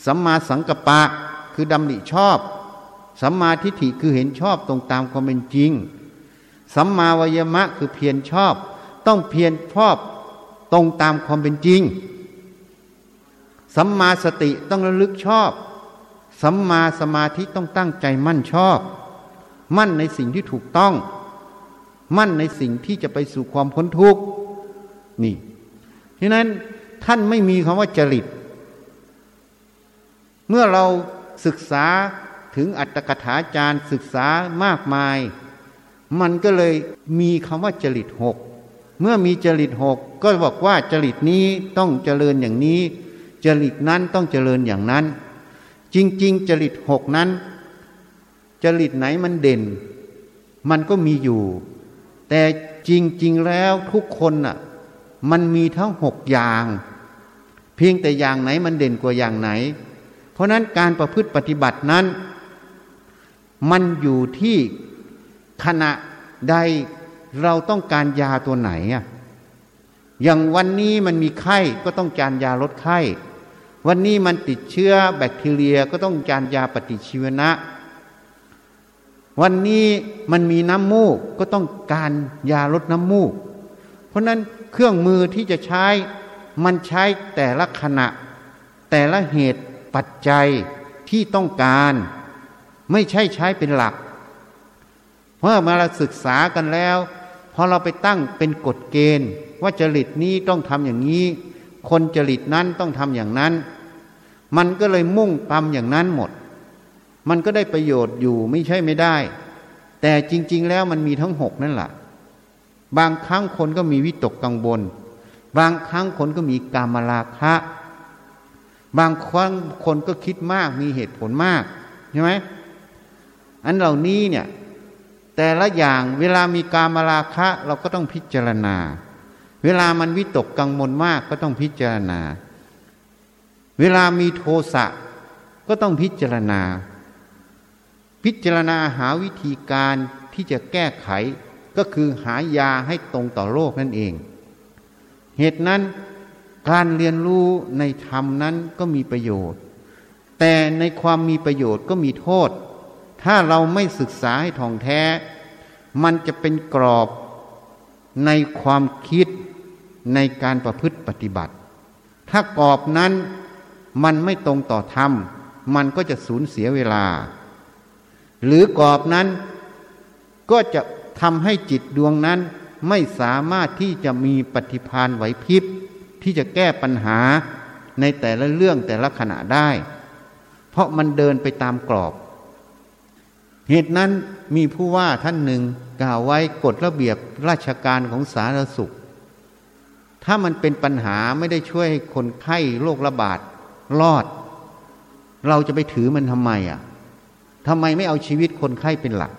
สัมมาสังกัปปะคือดำริชอบ สัมมาทิฏฐิคือเห็นชอบตรงตามความเป็นจริง สัมมาวายมะคือเพียรชอบ ต้องเพียรชอบตรงตามความเป็นจริง สัมมาสติต้องระลึกชอบ สัมมาสมาธิต้องตั้งใจมั่นชอบ มั่นในสิ่งที่ถูกต้อง มั่นในสิ่งที่จะไปสู่ความพ้นทุกข์นี่ฉะนั้นท่านไม่มีคำว่าจริต เมื่อเราศึกษาถึงอัตถกถาจารย์ศึกษามากมาย มันก็เลยมีคำว่าจริตหกเมื่อมีจริตหกก็บอกว่าจริตนี้ต้องเจริญอย่างนี้ จริตนั้นต้องเจริญอย่างนั้น จริง ๆ จริตหกนั้น จริตไหนมันเด่น มันก็มีอยู่ แต่จริง ๆ แล้วทุกคนน่ะ มันมีทั้งหกอย่าง เพียงแต่อย่างไหนมันเด่นกว่าอย่างไหน เพราะนั้นการประพฤติปฏิบัตินั้น มันอยู่ที่ขณะใดเราต้องการยาตัวไหนอะอย่างวันนี้มันมีไข้ก็ต้องการยาลดไข้ วันนี้มันติดเชื้อแบคทีเรียก็ต้องการยาปฏิชีวนะ วันนี้มันมีน้ำมูกก็ต้องการยาลดน้ำมูก เพราะนั้นเครื่องมือที่จะใช้มันใช้แต่ละขณะ แต่ละเหตุ ปัจจัยที่ต้องการ ไม่ใช่ใช้เป็นหลักเมื่อมาเราศึกษากันแล้วพอเราไปตั้งเป็นกฎเกณฑ์ ว่าจริตนี้ต้องทำอย่างนี้ คนจริตนั้นต้องทำอย่างนั้น มันก็เลยมุ่งทำอย่างนั้นหมด มันก็ได้ประโยชน์อยู่ไม่ใช่ไม่ได้ แต่จริง ๆ แล้วมันมีทั้งหกนั่นแหละบางครั้งคนก็มีวิตกกังวลบางครั้งคนก็มีกามราคะ บางครั้งคนก็คิดมากมีเหตุผลมากใช่ไหมอันเหล่านี้เนี่ย แต่ละอย่างเวลามีการมาราคะ เราก็ต้องพิจารณา เวลามันวิตกกังวลมากก็ต้องพิจารณา เวลามีโทสะก็ต้องพิจารณา พิจารณาหาวิธีการที่จะแก้ไขก็คือหายาให้ตรงต่อโรคนั่นเอง เหตุนั้น การเรียนรู้ในธรรมนั้นก็มีประโยชน์ แต่ในความมีประโยชน์ก็มีโทษ ถ้าเราไม่ศึกษาให้ท่องแท้ มันจะเป็นกรอบในความคิดในการประพฤติปฏิบัติ ถ้ากรอบนั้นมันไม่ตรงต่อธรรม มันก็จะสูญเสียเวลา หรือกรอบนั้นก็จะทำให้จิตดวงนั้นไม่สามารถที่จะมีปฏิพานไหวพริบ ที่จะแก้ปัญหาในแต่ละเรื่องแต่ละขณะได้ เพราะมันเดินไปตามกรอบ เหตุนั้นมีผู้ว่าท่านหนึ่งกล่าวไว้กฎระเบียบราชการของสาธารณสุข ถ้ามันเป็นปัญหาไม่ได้ช่วยคนไข้โรคระบาดรอด เราจะไปถือมันทำไมอะทำไมไม่เอาชีวิตคนไข้เป็นหลัก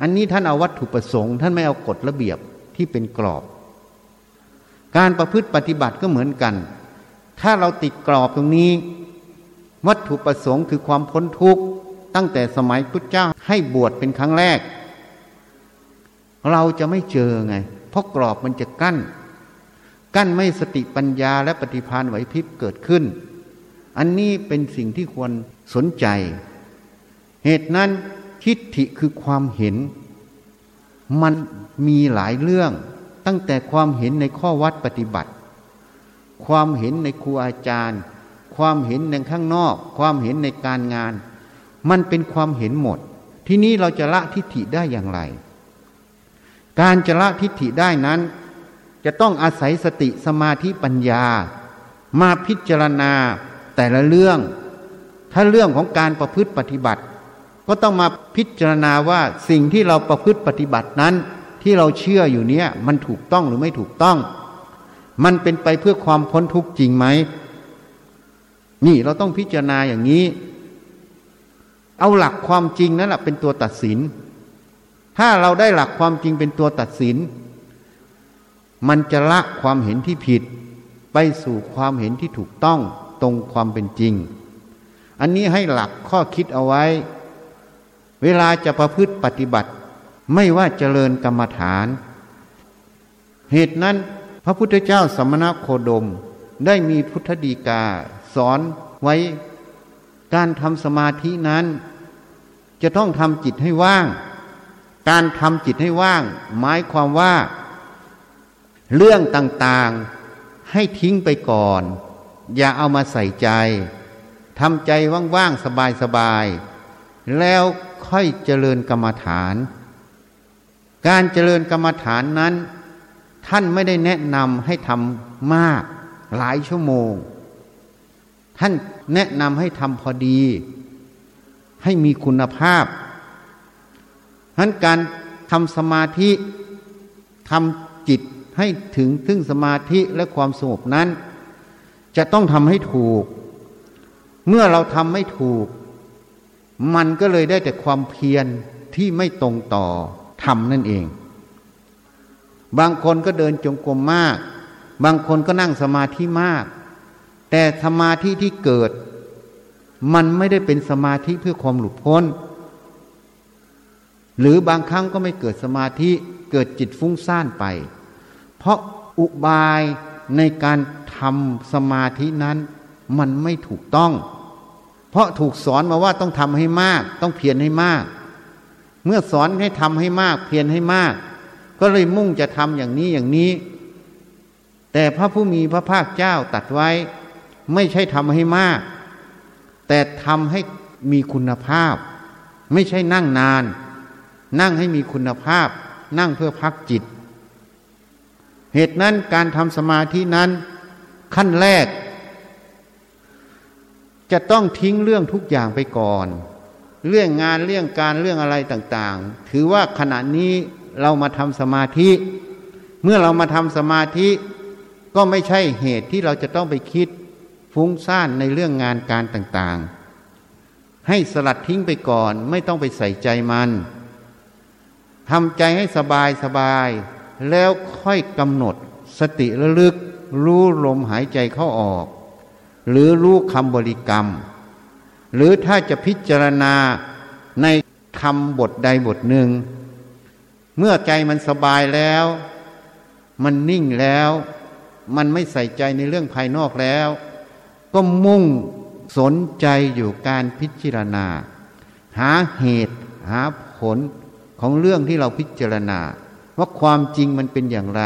อันนี้ท่านเอาวัตถุประสงค์ ท่านไม่เอากฎระเบียบที่เป็นกรอบ การประพฤติปฏิบัติก็เหมือนกัน ถ้าเราติดกรอบตรงนี้ วัตถุประสงค์คือความพ้นทุกข์ ตั้งแต่สมัยพุทธเจ้าให้บวชเป็นครั้งแรก เราจะไม่เจอไง เพราะกรอบมันจะกั้น กั้นไม่สติปัญญาและปฏิพานไหวพริบเกิดขึ้น อันนี้เป็นสิ่งที่ควรสนใจ เหตุนั้นทิฏฐิคือความเห็น มันมีหลายเรื่อง ตั้งแต่ความเห็นในข้อวัดปฏิบัติ ความเห็นในครูอาจารย์ ความเห็นในข้างนอก ความเห็นในการงาน มันเป็นความเห็นหมด ที่นี้เราจะละทิฏฐิได้อย่างไร การจะละทิฏฐิได้นั้น จะต้องอาศัยสติสมาธิปัญญา มาพิจารณาแต่ละเรื่อง ถ้าเรื่องของการประพฤติปฏิบัติ ก็ต้องมาพิจารณาว่าสิ่งที่เราประพฤติปฏิบัตินั้น ที่เราเชื่ออยู่เนี้ยมันถูกต้องหรือไม่ถูกต้อง มันเป็นไปเพื่อความพ้นทุกข์จริงไหมนี่เราต้องพิจารณาอย่างนี้ เอาหลักความจริงนั่นแหละเป็นตัวตัดสิน ถ้าเราได้หลักความจริงเป็นตัวตัดสิน มันจะละความเห็นที่ผิด ไปสู่ความเห็นที่ถูกต้องตรงความเป็นจริง อันนี้ให้หลักข้อคิดเอาไว้ เวลาจะประพฤติปฏิบัติ ไม่ว่าเจริญกรรมฐาน เหตุนั้นพระพุทธเจ้าสมณโคดมได้มีพุทธดีกา สอนไว้การทำสมาธินั้น จะต้องทำจิตให้ว่าง การทำจิตให้ว่าง หมายความว่า เรื่องต่างๆให้ทิ้งไปก่อน อย่าเอามาใส่ใจทำใจว่างๆ สบายๆ แล้วค่อยเจริญกรรมฐาน การเจริญกรรมฐานนั้น ท่านไม่ได้แนะนำให้ทำมากหลายชั่วโมง ท่านแนะนำให้ทำพอดี ให้มีคุณภาพฉะนั้นการทำสมาธิทำจิตให้ถึงถึงสมาธิและความสงบนั้น จะต้องทำให้ถูก เมื่อเราทำไม่ถูก มันก็เลยได้แต่ความเพียรที่ไม่ตรงต่อ ทำนั่นเอง บางคนก็เดินจงกรมมาก บางคนก็นั่งสมาธิมาก แต่สมาธิที่เกิด มันไม่ได้เป็นสมาธิเพื่อความหลุดพ้น หรือบางครั้งก็ไม่เกิดสมาธิเกิดจิตฟุ้งซ่านไป เพราะอุบายในการทำสมาธินั้นมันไม่ถูกต้อง เพราะถูกสอนมาว่าต้องทำให้มาก ต้องเพียรให้มาก เมื่อสอนให้ทำให้มาก เพียรให้มาก ก็เลยมุ่งจะทำอย่างนี้อย่างนี้ แต่พระผู้มีพระภาคเจ้าตัดไว้ ไม่ใช่ทำให้มาก แต่ทำให้มีคุณภาพ ไม่ใช่นั่งนาน นั่งให้มีคุณภาพ นั่งเพื่อพักจิต เหตุนั้นการทำสมาธินั้นขั้นแรก จะต้องทิ้งเรื่องทุกอย่างไปก่อน เรื่องงานเรื่องการเรื่องอะไรต่างๆ ถือว่าขณะนี้เรามาทำสมาธิ เมื่อเรามาทำสมาธิก็ไม่ใช่เหตุที่เราจะต้องไปคิดฟุ้งซ่านในเรื่องงานการต่างๆ ให้สลัดทิ้งไปก่อนไม่ต้องไปใส่ใจมันทำใจให้สบายสบาย แล้วค่อยกำหนดสติระลึก รู้ลมหายใจเข้าออก หรือรู้คำบริกรรม หรือถ้าจะพิจารณาในคำบทใดบทหนึ่ง เมื่อใจมันสบายแล้ว มันนิ่งแล้ว มันไม่ใส่ใจในเรื่องภายนอกแล้ว ก็มุ่งสนใจอยู่การพิจารณา หาเหตุหาผลของเรื่องที่เราพิจารณา ว่าความจริงมันเป็นอย่างไร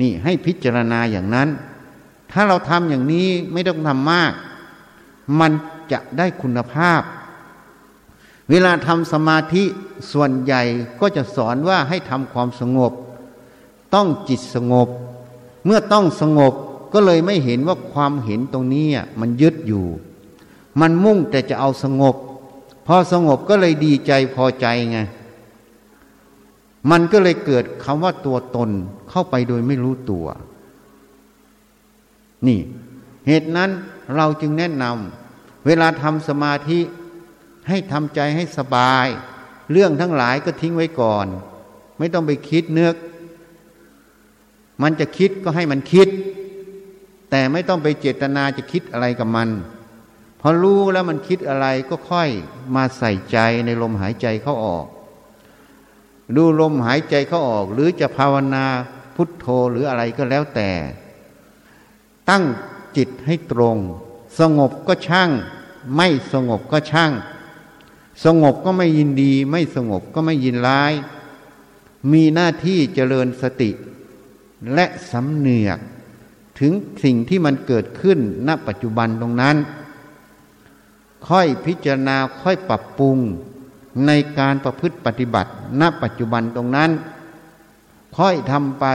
นี่ให้พิจารณาอย่างนั้น ถ้าเราทำอย่างนี้ไม่ต้องทำมาก มันจะได้คุณภาพ เวลาทำสมาธิส่วนใหญ่ก็จะสอนว่าให้ทำความสงบ ต้องจิตสงบ เมื่อต้องสงบก็เลยไม่เห็นว่าความเห็นตรงนี้มันยึดอยู่ มันมุ่งแต่จะเอาสงบ พอสงบก็เลยดีใจพอใจไงมันก็เลยเกิดคำว่าตัวตนเข้าไปโดยไม่รู้ตัว นี่ เหตุนั้น เราจึงแนะนำเวลาทำสมาธิให้ทำใจให้สบาย เรื่องทั้งหลายก็ทิ้งไว้ก่อน ไม่ต้องไปคิดเนื้อมันจะคิดก็ให้มันคิด แต่ไม่ต้องไปเจตนาจะคิดอะไรกับมันพอรู้แล้วมันคิดอะไรก็ค่อยมาใส่ใจในลมหายใจเข้าออก ดูลมหายใจเข้าออก หรือจะภาวนาพุทโธหรืออะไรก็แล้วแต่ ตั้ง จิตให้ตรง สงบก็ช่าง ไม่สงบก็ช่าง สงบก็ไม่ยินดี ไม่สงบก็ไม่ยินร้าย มีหน้าที่เจริญสติ และสำเนียก ถึงสิ่งที่มันเกิดขึ้นณปัจจุบันตรงนั้น ค่อยพิจารณาค่อยปรับปรุงในการประพฤติปฏิบัติณปัจจุบันตรงนั้น ค่อยทำไป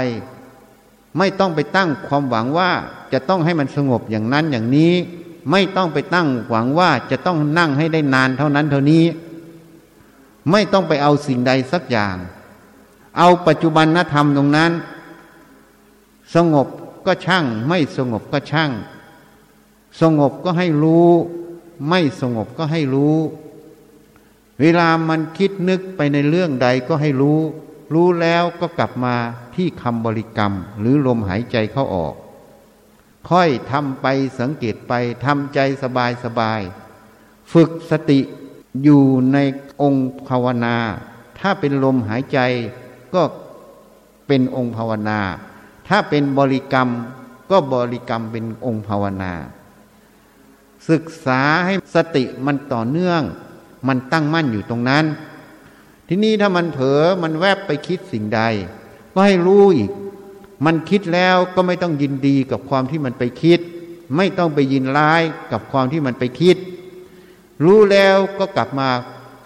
ไม่ต้องไปตั้งความหวังว่าจะต้องให้มันสงบอย่างนั้นอย่างนี้ ไม่ต้องไปตั้งหวังว่าจะต้องนั่งให้ได้นานเท่านั้นเท่านี้ ไม่ต้องไปเอาสิ่งใดสักอย่าง เอาปัจจุบันนธรรมตรงนั้น สงบก็ช่าง ไม่สงบก็ช่าง สงบก็ให้รู้ ไม่สงบก็ให้รู้ เวลามันคิดนึกไปในเรื่องใดก็ให้รู้ รู้แล้วก็กลับมา ที่คำบริกรรมหรือลมหายใจเข้าออก ค่อยทำไปสังเกตไปทำใจสบายสบาย ฝึกสติอยู่ในองค์ภาวนา ถ้าเป็นลมหายใจก็เป็นองค์ภาวนา ถ้าเป็นบริกรรมก็บริกรรมเป็นองค์ภาวนา ศึกษาให้สติมันต่อเนื่อง มันตั้งมั่นอยู่ตรงนั้น ทีนี้ถ้ามันเผลอมันแวบไปคิดสิ่งใด ก็ให้รู้อีก มันคิดแล้วก็ไม่ต้องยินดีกับความที่มันไปคิด ไม่ต้องไปยินร้ายกับความที่มันไปคิด รู้แล้วก็กลับมา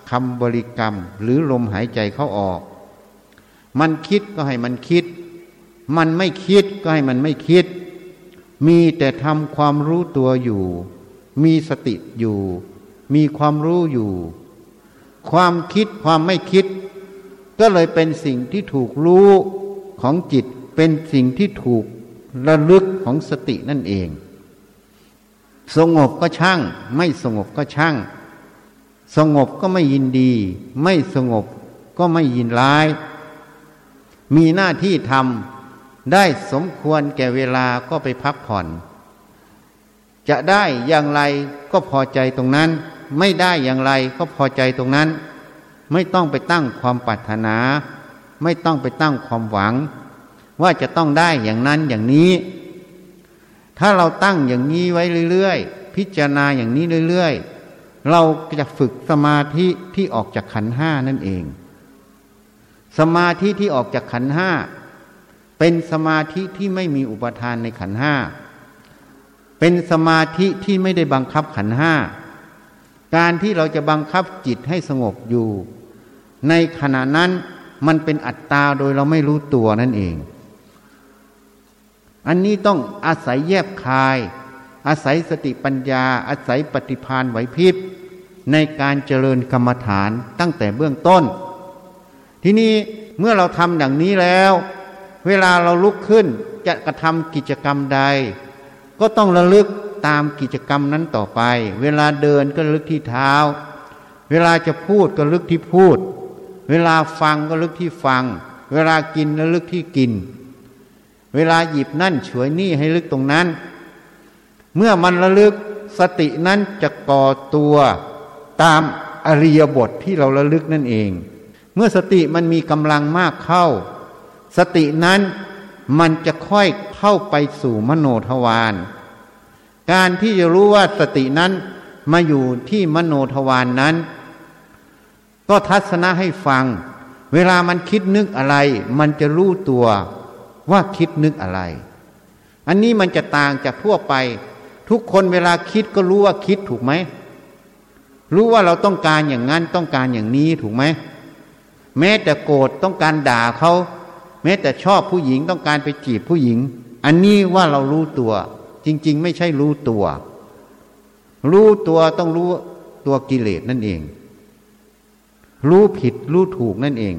คำบริกรรมหรือลมหายใจเข้าออก มันคิดก็ให้มันคิด มันไม่คิดก็ให้มันไม่คิด มีแต่ทำความรู้ตัวอยู่ มีสติอยู่ มีความรู้อยู่ ความคิดความไม่คิด ก็เลยเป็นสิ่งที่ถูกรู้ ของจิตเป็นสิ่งที่ถูกระลึกของสตินั่นเอง สงบก็ช่าง ไม่สงบก็ช่าง สงบก็ไม่ยินดี ไม่สงบก็ไม่ยินร้าย มีหน้าที่ทำได้สมควรแก่เวลาก็ไปพักผ่อน จะได้อย่างไรก็พอใจตรงนั้น ไม่ได้อย่างไรก็พอใจตรงนั้น ไม่ต้องไปตั้งความปรารถนา ไม่ต้องไปตั้งความหวัง ว่าจะต้องได้อย่างนั้นอย่างนี้ ถ้าเราตั้งอย่างนี้ไว้เรื่อยๆ พิจารณาอย่างนี้เรื่อยๆ เราจะฝึกสมาธิที่ออกจากขันห้านั่นเอง สมาธิที่ออกจากขันห้าเป็นสมาธิที่ไม่มีอุปทานในขันห้า เป็นสมาธิที่ไม่ได้บังคับขันห้า การที่เราจะบังคับจิตให้สงบอยู่ ในขณะนั้น มันเป็นอัตตาโดยเราไม่รู้ตัวนั่นเอง อันนี้ต้องอาศัยแยบคาย อาศัยสติปัญญา อาศัยปฏิพานไหวพริบในการเจริญกรรมฐานตั้งแต่เบื้องต้น ทีนี้เมื่อเราทำอย่างนี้แล้ว เวลาเราลุกขึ้นจะกระทำกิจกรรมใด ก็ต้องระลึกตามกิจกรรมนั้นต่อไป เวลาเดินก็ระลึกที่เท้า เวลาจะพูดก็ระลึกที่พูด เวลาฟังก็ลึกที่ฟัง เวลากินระลึกที่กิน เวลาหยิบนั่นฉวยนี่ให้ลึกตรงนั้น เมื่อมันระลึกสตินั้นจะก่อตัวตามอริยบทที่เราระลึกนั่นเอง เมื่อสติมันมีกำลังมากเข้า สตินั้นมันจะค่อยเข้าไปสู่มโนทวาร การที่จะรู้ว่าสตินั้นมาอยู่ที่มโนทวารนนั้น ก็ทัศนะให้ฟัง เวลามันคิดนึกอะไร มันจะรู้ตัวว่าคิดนึกอะไร อันนี้มันจะต่างจากทั่วไป ทุกคนเวลาคิดก็รู้ว่าคิดถูกไหม รู้ว่าเราต้องการอย่างนั้นต้องการอย่างนี้ถูกไหม แม้แต่โกรธต้องการด่าเขา แม้แต่ชอบผู้หญิงต้องการไปจีบผู้หญิง อันนี้ว่าเรารู้ตัว จริง ๆ ไม่ใช่รู้ตัว รู้ตัวต้องรู้ตัวกิเลสนั่นเอง รู้ผิดรู้ถูกนั่นเอง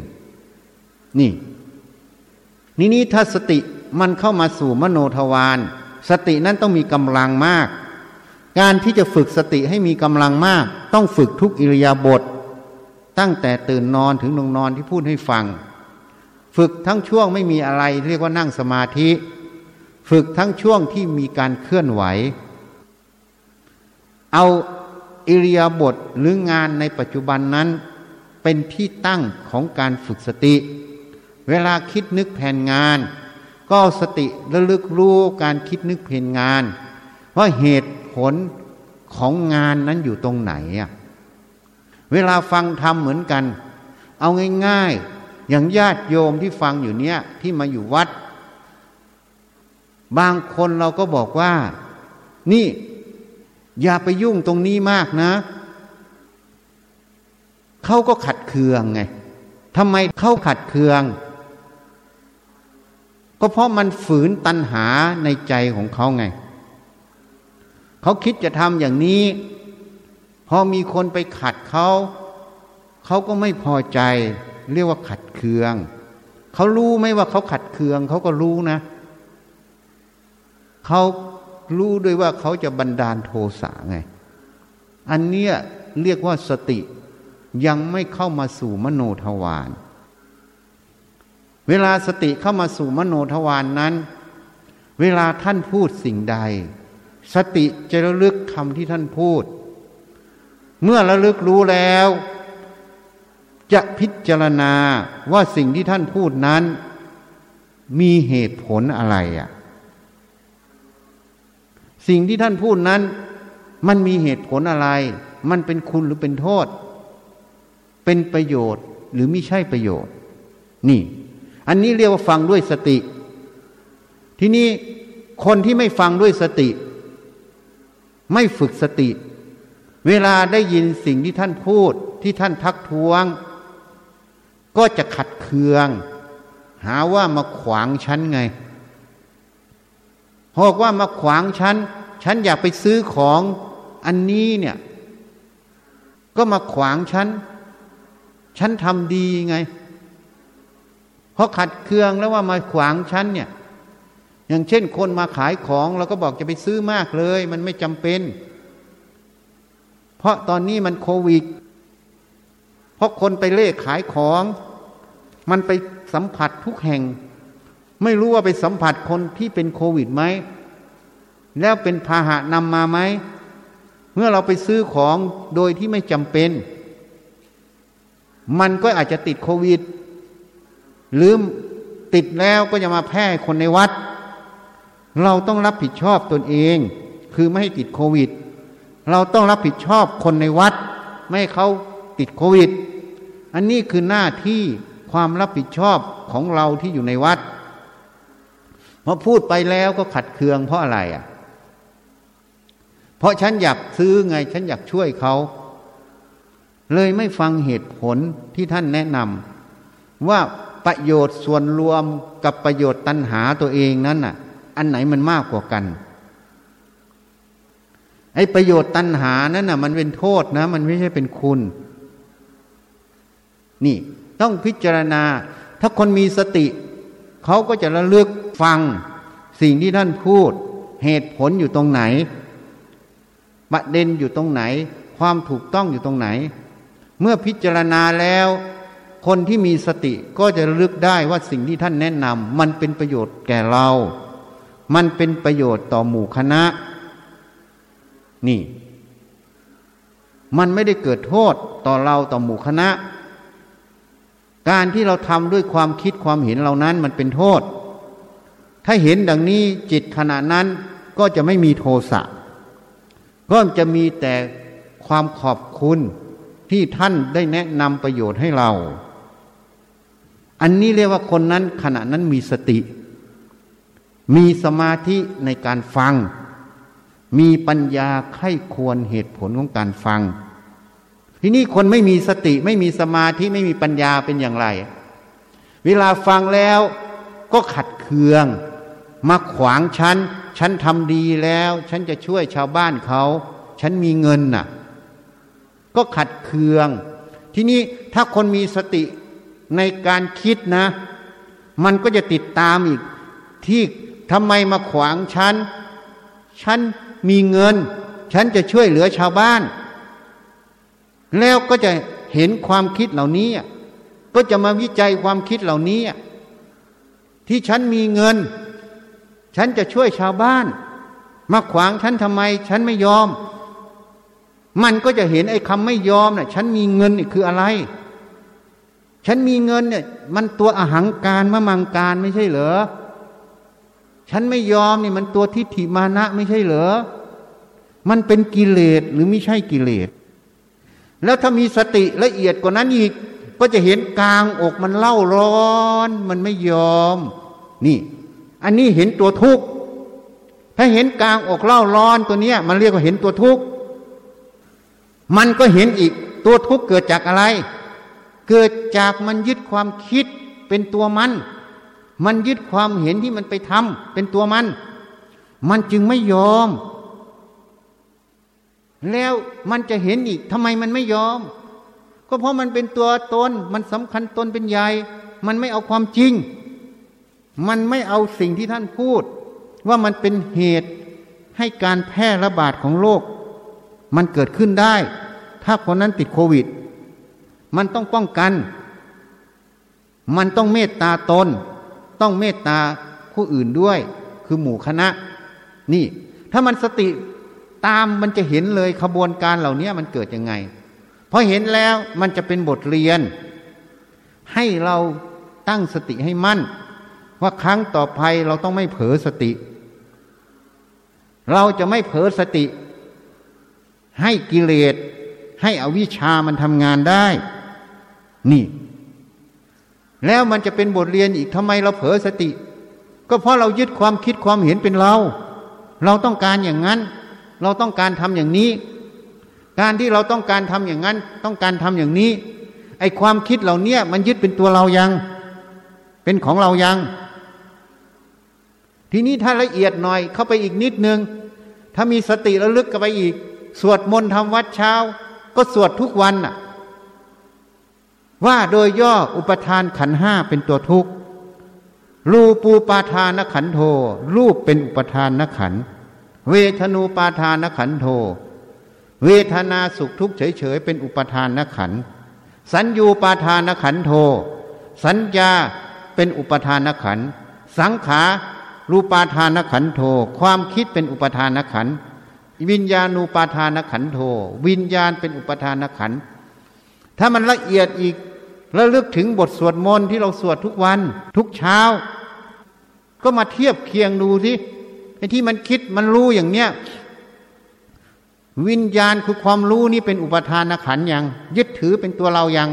นี่นี่นี้ถ้าสติมันเข้ามาสู่มโนทวารสตินั้นต้องมีกำลังมาก การที่จะฝึกสติให้มีกำลังมาก ต้องฝึกทุกอิริยาบถตั้งแต่ตื่นนอนถึงลงนอนที่พูดให้ฟัง ฝึกทั้งช่วงไม่มีอะไร เรียกว่านั่งสมาธิ ฝึกทั้งช่วงที่มีการเคลื่อนไหว เอาอิริยาบถหรืองานในปัจจุบันนั้น เป็นที่ตั้งของการฝึกสติ เวลาคิดนึกแผนงาน ก็สติระลึกรู้การคิดนึกแผนงาน ว่าเหตุผลของงานนั้นอยู่ตรงไหนอะเวลาฟังธรรมเหมือนกัน เอาง่ายๆ อย่างญาติโยมที่ฟังอยู่เนี้ยที่มาอยู่วัด บางคนเราก็บอกว่า นี่อย่าไปยุ่งตรงนี้มากนะ เขาก็ขัดเคืองไงทำไมเขาขัดเคือง ก็เพราะมันฝืนตัณหาในใจของเขาไง เขาคิดจะทำอย่างนี้พอมีคนไปขัดเขา เขาก็ไม่พอใจ เรียกว่าขัดเคือง เขารู้ไหมว่าเขาขัดเคือง เขาก็รู้นะ เขารู้ด้วยว่าเขาจะบันดาลโทสะไง อันเนี้ยเรียกว่าสติ ยังไม่เข้ามาสู่มโนทวารเวลาสติเข้ามาสู่มโนทวารนนั้น เวลาท่านพูดสิ่งใด สติจะระลึกคำที่ท่านพูด เมื่อระลึกรู้แล้ว จะพิจารณาว่าสิ่งที่ท่านพูดนั้น มีเหตุผลอะไรอะสิ่งที่ท่านพูดนั้น มันมีเหตุผลอะไร มันเป็นคุณหรือเป็นโทษ เป็นประโยชน์หรือไม่ใช่ประโยชน์ นี่ อันนี้เรียกว่าฟังด้วยสติ ทีนี้คนที่ไม่ฟังด้วยสติ ไม่ฝึกสติ เวลาได้ยินสิ่งที่ท่านพูดที่ท่านทักท้วง ก็จะขัดเคือง หาว่ามาขวางฉันไงบอกว่ามาขวางฉัน ฉันอยากไปซื้อของอันนี้เนี่ย ก็มาขวางฉัน ฉันทำดีไงเพราะขัดเคืองแล้วว่ามาขวางฉันเนี่ย อย่างเช่นคนมาขายของเราก็บอกจะไปซื้อมากเลย มันไม่จำเป็น เพราะตอนนี้มันโควิด เพราะคนไปเล่ขายของ มันไปสัมผัสทุกแห่ง ไม่รู้ว่าไปสัมผัสคนที่เป็นโควิดไหม แล้วเป็นพาหะนำมาไหม เมื่อเราไปซื้อของโดยที่ไม่จำเป็น มันก็อาจจะติดโควิด หรือติดแล้วก็จะมาแพร่คนในวัด เราต้องรับผิดชอบตนเอง คือไม่ให้ติดโควิด เราต้องรับผิดชอบคนในวัด ไม่ให้เขาติดโควิด อันนี้คือหน้าที่ความรับผิดชอบของเราที่อยู่ในวัดพอพูดไปแล้วก็ขัดเคืองเพราะอะไรอะ เพราะฉันอยากซื้อไง ฉันอยากช่วยเขา เลยไม่ฟังเหตุผลที่ท่านแนะนำว่าประโยชน์ส่วนรวมกับประโยชน์ตัณหาตัวเองนั้นน่ะ อันไหนมันมากกว่ากัน ไอ้ประโยชน์ตัณหานั้นน่ะ มันเป็นโทษนะ มันไม่ใช่เป็นคุณ นี่ต้องพิจารณา ถ้าคนมีสติ เขาก็จะระลึกฟังสิ่งที่ท่านพูด เหตุผลอยู่ตรงไหนประเด็นอยู่ตรงไหน ความถูกต้องอยู่ตรงไหน เมื่อพิจารณาแล้ว คนที่มีสติก็จะลึกได้ว่าสิ่งที่ท่านแนะนำมันเป็นประโยชน์แก่เรา มันเป็นประโยชน์ต่อหมู่คณะ นี่ มันไม่ได้เกิดโทษต่อเราต่อหมู่คณะ การที่เราทำด้วยความคิดความเห็นเหล่านั้นมันเป็นโทษ ถ้าเห็นดังนี้จิตขณะนั้นก็จะไม่มีโทสะก็จะมีแต่ความขอบคุณ ที่ท่านได้แนะนำประโยชน์ให้เรา อันนี้เรียกว่าคนนั้นขณะนั้นมีสติ มีสมาธิในการฟัง มีปัญญาไข้ควรเหตุผลของการฟัง ทีนี้คนไม่มีสติไม่มีสมาธิไม่มีปัญญาเป็นอย่างไร เวลาฟังแล้วก็ขัดเคือง มาขวางฉัน ฉันทำดีแล้ว ฉันจะช่วยชาวบ้านเขา ฉันมีเงินน่ะ ก็ขัดเคือง ทีนี้ถ้าคนมีสติในการคิดนะ มันก็จะติดตามอีก ที่ทำไมมาขวางฉัน ฉันมีเงิน ฉันจะช่วยเหลือชาวบ้าน แล้วก็จะเห็นความคิดเหล่านี้ ก็จะมาวิจัยความคิดเหล่านี้ ที่ฉันมีเงิน ฉันจะช่วยชาวบ้าน มาขวางฉันทำไม ฉันไม่ยอม มันก็จะเห็นไอ้คำไม่ยอมนะ่ะ ฉันมีเงินนี่คืออะไร ฉันมีเงินเนี่ย มันตัวอหังการมะมังการไม่ใช่เหรอ ฉันไม่ยอมนี่มันตัวทิฏฐิมานะไม่ใช่เหรอ มันเป็นกิเลสหรือไม่ใช่กิเลส แล้วถ้ามีสติละเอียดกว่านั้นอีก ก็จะเห็นกลางอกมันเล่าร้อน มันไม่ยอม นี่ อันนี้เห็นตัวทุกข์ ถ้าเห็นกลางอกเล่าร้อนตัวเนี้ย มันเรียกว่าเห็นตัวทุกข์ มันก็เห็นอีกตัวทุกข์เกิดจากอะไร เกิดจากมันยึดความคิดเป็นตัวมัน มันยึดความเห็นที่มันไปทำเป็นตัวมัน มันจึงไม่ยอม แล้วมันจะเห็นอีกทำไมมันไม่ยอม ก็เพราะมันเป็นตัวตน มันสำคัญตนเป็นใหญ่ มันไม่เอาความจริง มันไม่เอาสิ่งที่ท่านพูด ว่ามันเป็นเหตุให้การแพร่ระบาดของโรค มันเกิดขึ้นได้ ถ้าคนนั้นติดโควิด มันต้องป้องกัน มันต้องเมตตาตน ต้องเมตตาผู้อื่นด้วย คือหมู่คณะ นี่ ถ้ามันสติตามมันจะเห็นเลยขบวนการเหล่านี้มันเกิดยังไงพอเห็นแล้วมันจะเป็นบทเรียน ให้เราตั้งสติให้มั่น ว่าครั้งต่อไปเราต้องไม่เผลอสติ เราจะไม่เผลอสติ ให้กิเลส ให้อวิชามันทำงานได้ นี่ แล้วมันจะเป็นบทเรียนอีกทำไมเราเผลอสติ ก็เพราะเรายึดความคิดความเห็นเป็นเรา เราต้องการอย่างนั้น เราต้องการทำอย่างนี้ การที่เราต้องการทำอย่างนั้น ต้องการทำอย่างนี้ ไอความคิดเหล่านี้มันยึดเป็นตัวเรายัง เป็นของเรายังทีนี้ถ้าละเอียดหน่อยเข้าไปอีกนิดนึง ถ้ามีสติระลึกกันไปอีก สวดมนต์ทำวัดเช้า ก็สวดทุกวันอะ ว่าโดยย่ออุปทานขันห้าเป็นตัวทุกข์รูปูปาทานขันโท รูปเป็นอุปทานนขัน เวทนูปาทานขันโท เวทนาสุขทุกข์เฉยๆเป็นอุปทานนขัน สัญญูปาทานขันโท สัญญาเป็นอุปทานนขัน สังขารูปาทานขันโท ความคิดเป็นอุปทานขัน วิญญาณูปาทานขันโท วิญญาณเป็นอุปทานขัน ถ้ามันละเอียดอีกแล้วลึกถึงบทสวดมนต์ที่เราสวดทุกวัน ทุกเช้า ก็มาเทียบเคียงดูสิไอ้ที่มันคิดมันรู้อย่างเนี้ยวิญญาณคือความรู้นี่เป็นอุปทานขันย่างยึดถือเป็นตัวเราอย่าง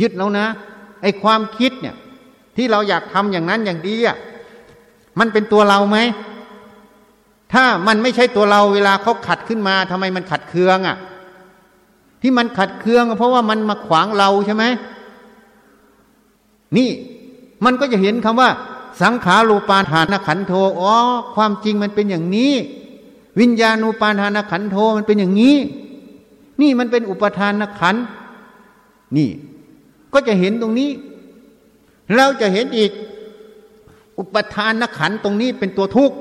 ยึดแล้วนะ ไอ้ความคิดเนี่ย ที่เราอยากทำอย่างนั้นอย่างดีอะมันเป็นตัวเราไหม ถ้ามันไม่ใช่ตัวเราเวลาเขาขัดขึ้นมาทำไมมันขัดเคืองอะ ที่มันขัดเคือง เพราะว่ามันมาขวางเราใช่ไหมนี่มันก็จะเห็นคำว่า สังขารูปาทานขันโทอ๋อความจริงมันเป็นอย่างนี้ วิญญาณูปาทานขันโทมันเป็นอย่างนี้ นี่มันเป็นอุปทานขันนี่ ก็จะเห็นตรงนี้เราจะเห็นอีก อุปทานขันตรงนี้เป็นตัวทุกข์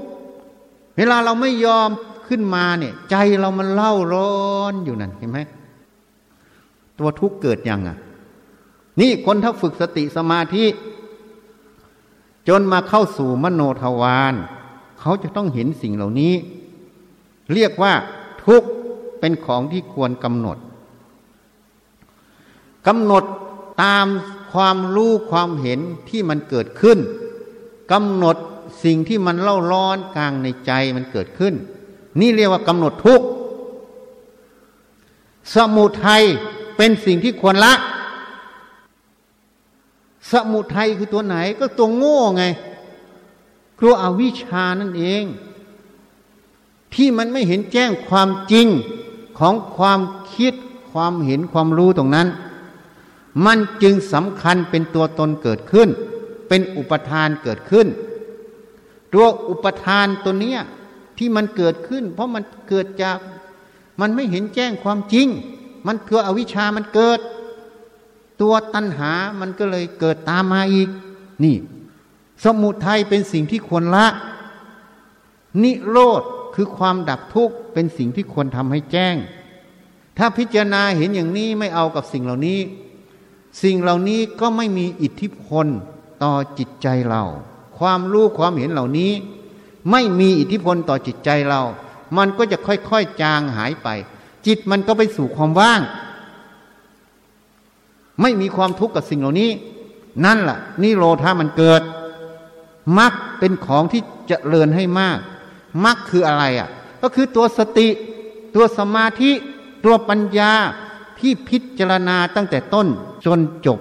เวลาเราไม่ยอมขึ้นมาเนี่ย ใจเรามันเล่าร้อนอยู่นั่นเห็นไหมตัวทุกข์เกิดยังอะ นี่คนถ้าฝึกสติสมาธิ จนมาเข้าสู่มโนทวารเขาจะต้องเห็นสิ่งเหล่านี้ เรียกว่าทุกข์เป็นของที่ควรกำหนดกำหนดตามความรู้ความเห็นที่มันเกิดขึ้นกำหนด สิ่งที่มันเล่าร้อนกลางในใจมันเกิดขึ้น นี่เรียกว่ากำหนดทุกข์สมุทัยเป็นสิ่งที่ควรละ สมุทัยคือตัวไหนก็ตัวโง่ไงกลัวอวิชานั่นเอง ที่มันไม่เห็นแจ้งความจริงของความคิดความเห็นความรู้ตรงนั้น มันจึงสำคัญเป็นตัวตนเกิดขึ้น เป็นอุปทานเกิดขึ้น ตัวอุปทานตัวเนี้ยที่มันเกิดขึ้น เพราะมันเกิดจากมันไม่เห็นแจ้งความจริง มันคืออวิชามันเกิด ตัวตัณหามันก็เลยเกิดตามมาอีก นี่ สมุทัยเป็นสิ่งที่ควรละ นิโรธคือความดับทุกข์เป็นสิ่งที่ควรทำให้แจ้ง ถ้าพิจารณาเห็นอย่างนี้ไม่เอากับสิ่งเหล่านี้ สิ่งเหล่านี้ก็ไม่มีอิทธิพลต่อจิตใจเรา ความรู้ความเห็นเหล่านี้ ไม่มีอิทธิพลต่อจิตใจเรา มันก็จะค่อยๆจางหายไป จิตมันก็ไปสู่ความว่าง ไม่มีความทุกข์กับสิ่งเหล่านี้ นั่นแหละนิโรธามันเกิดมรรคเป็นของที่จะเริญให้มากมรรคคืออะไรอะ ก็คือตัวสติ ตัวสมาธิตัวปัญญาที่พิจารณาตั้งแต่ต้นจนจบ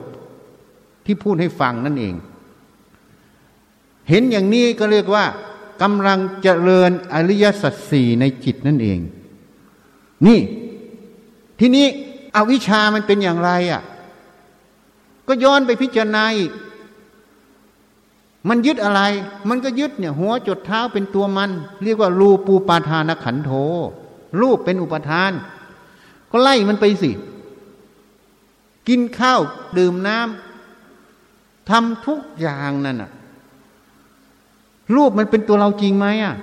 ที่พูดให้ฟังนั่นเอง เห็นอย่างนี้ก็เรียกว่ากำลังเจริญอริยสัจสี่ในจิตนั่นเอง นี่ ทีนี้อวิชามันเป็นอย่างไรอะ ก็ย้อนไปพิจารณาอีกมันยึดอะไร มันก็ยึดเนี่ย หัวจดเท้าเป็นตัวมัน เรียกว่ารูปูปาทานขันโธรูปเป็นอุปทาน ก็ไล่มันไปสิ กินข้าวดื่มน้ำทำทุกอย่างนั่นอะ รูปมันเป็นตัวเราจริงไหมอะ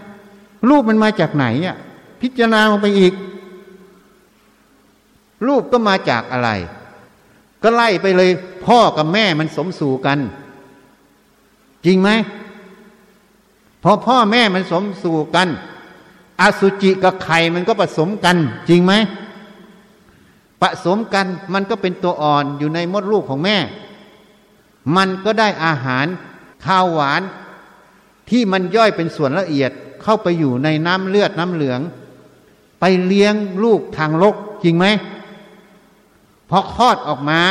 รูปมันมาจากไหนอะ พิจารณาลงไปอีก รูปก็มาจากอะไร ก็ไล่ไปเลย พ่อกับแม่มันสมสู่กัน จริงไหมพอพ่อแม่มันสมสู่กัน อสุจิกับไข่มันก็ผสมกัน จริงไหมผสมกันมันก็เป็นตัวอ่อนอยู่ในมดลูกของแม่ มันก็ได้อาหารข้าวหวาน ที่มันย่อยเป็นส่วนละเอียดเข้าไปอยู่ในน้ำเลือดน้ำเหลือง ไปเลี้ยงลูกทางลกจริงไหมพอคลอดออกมา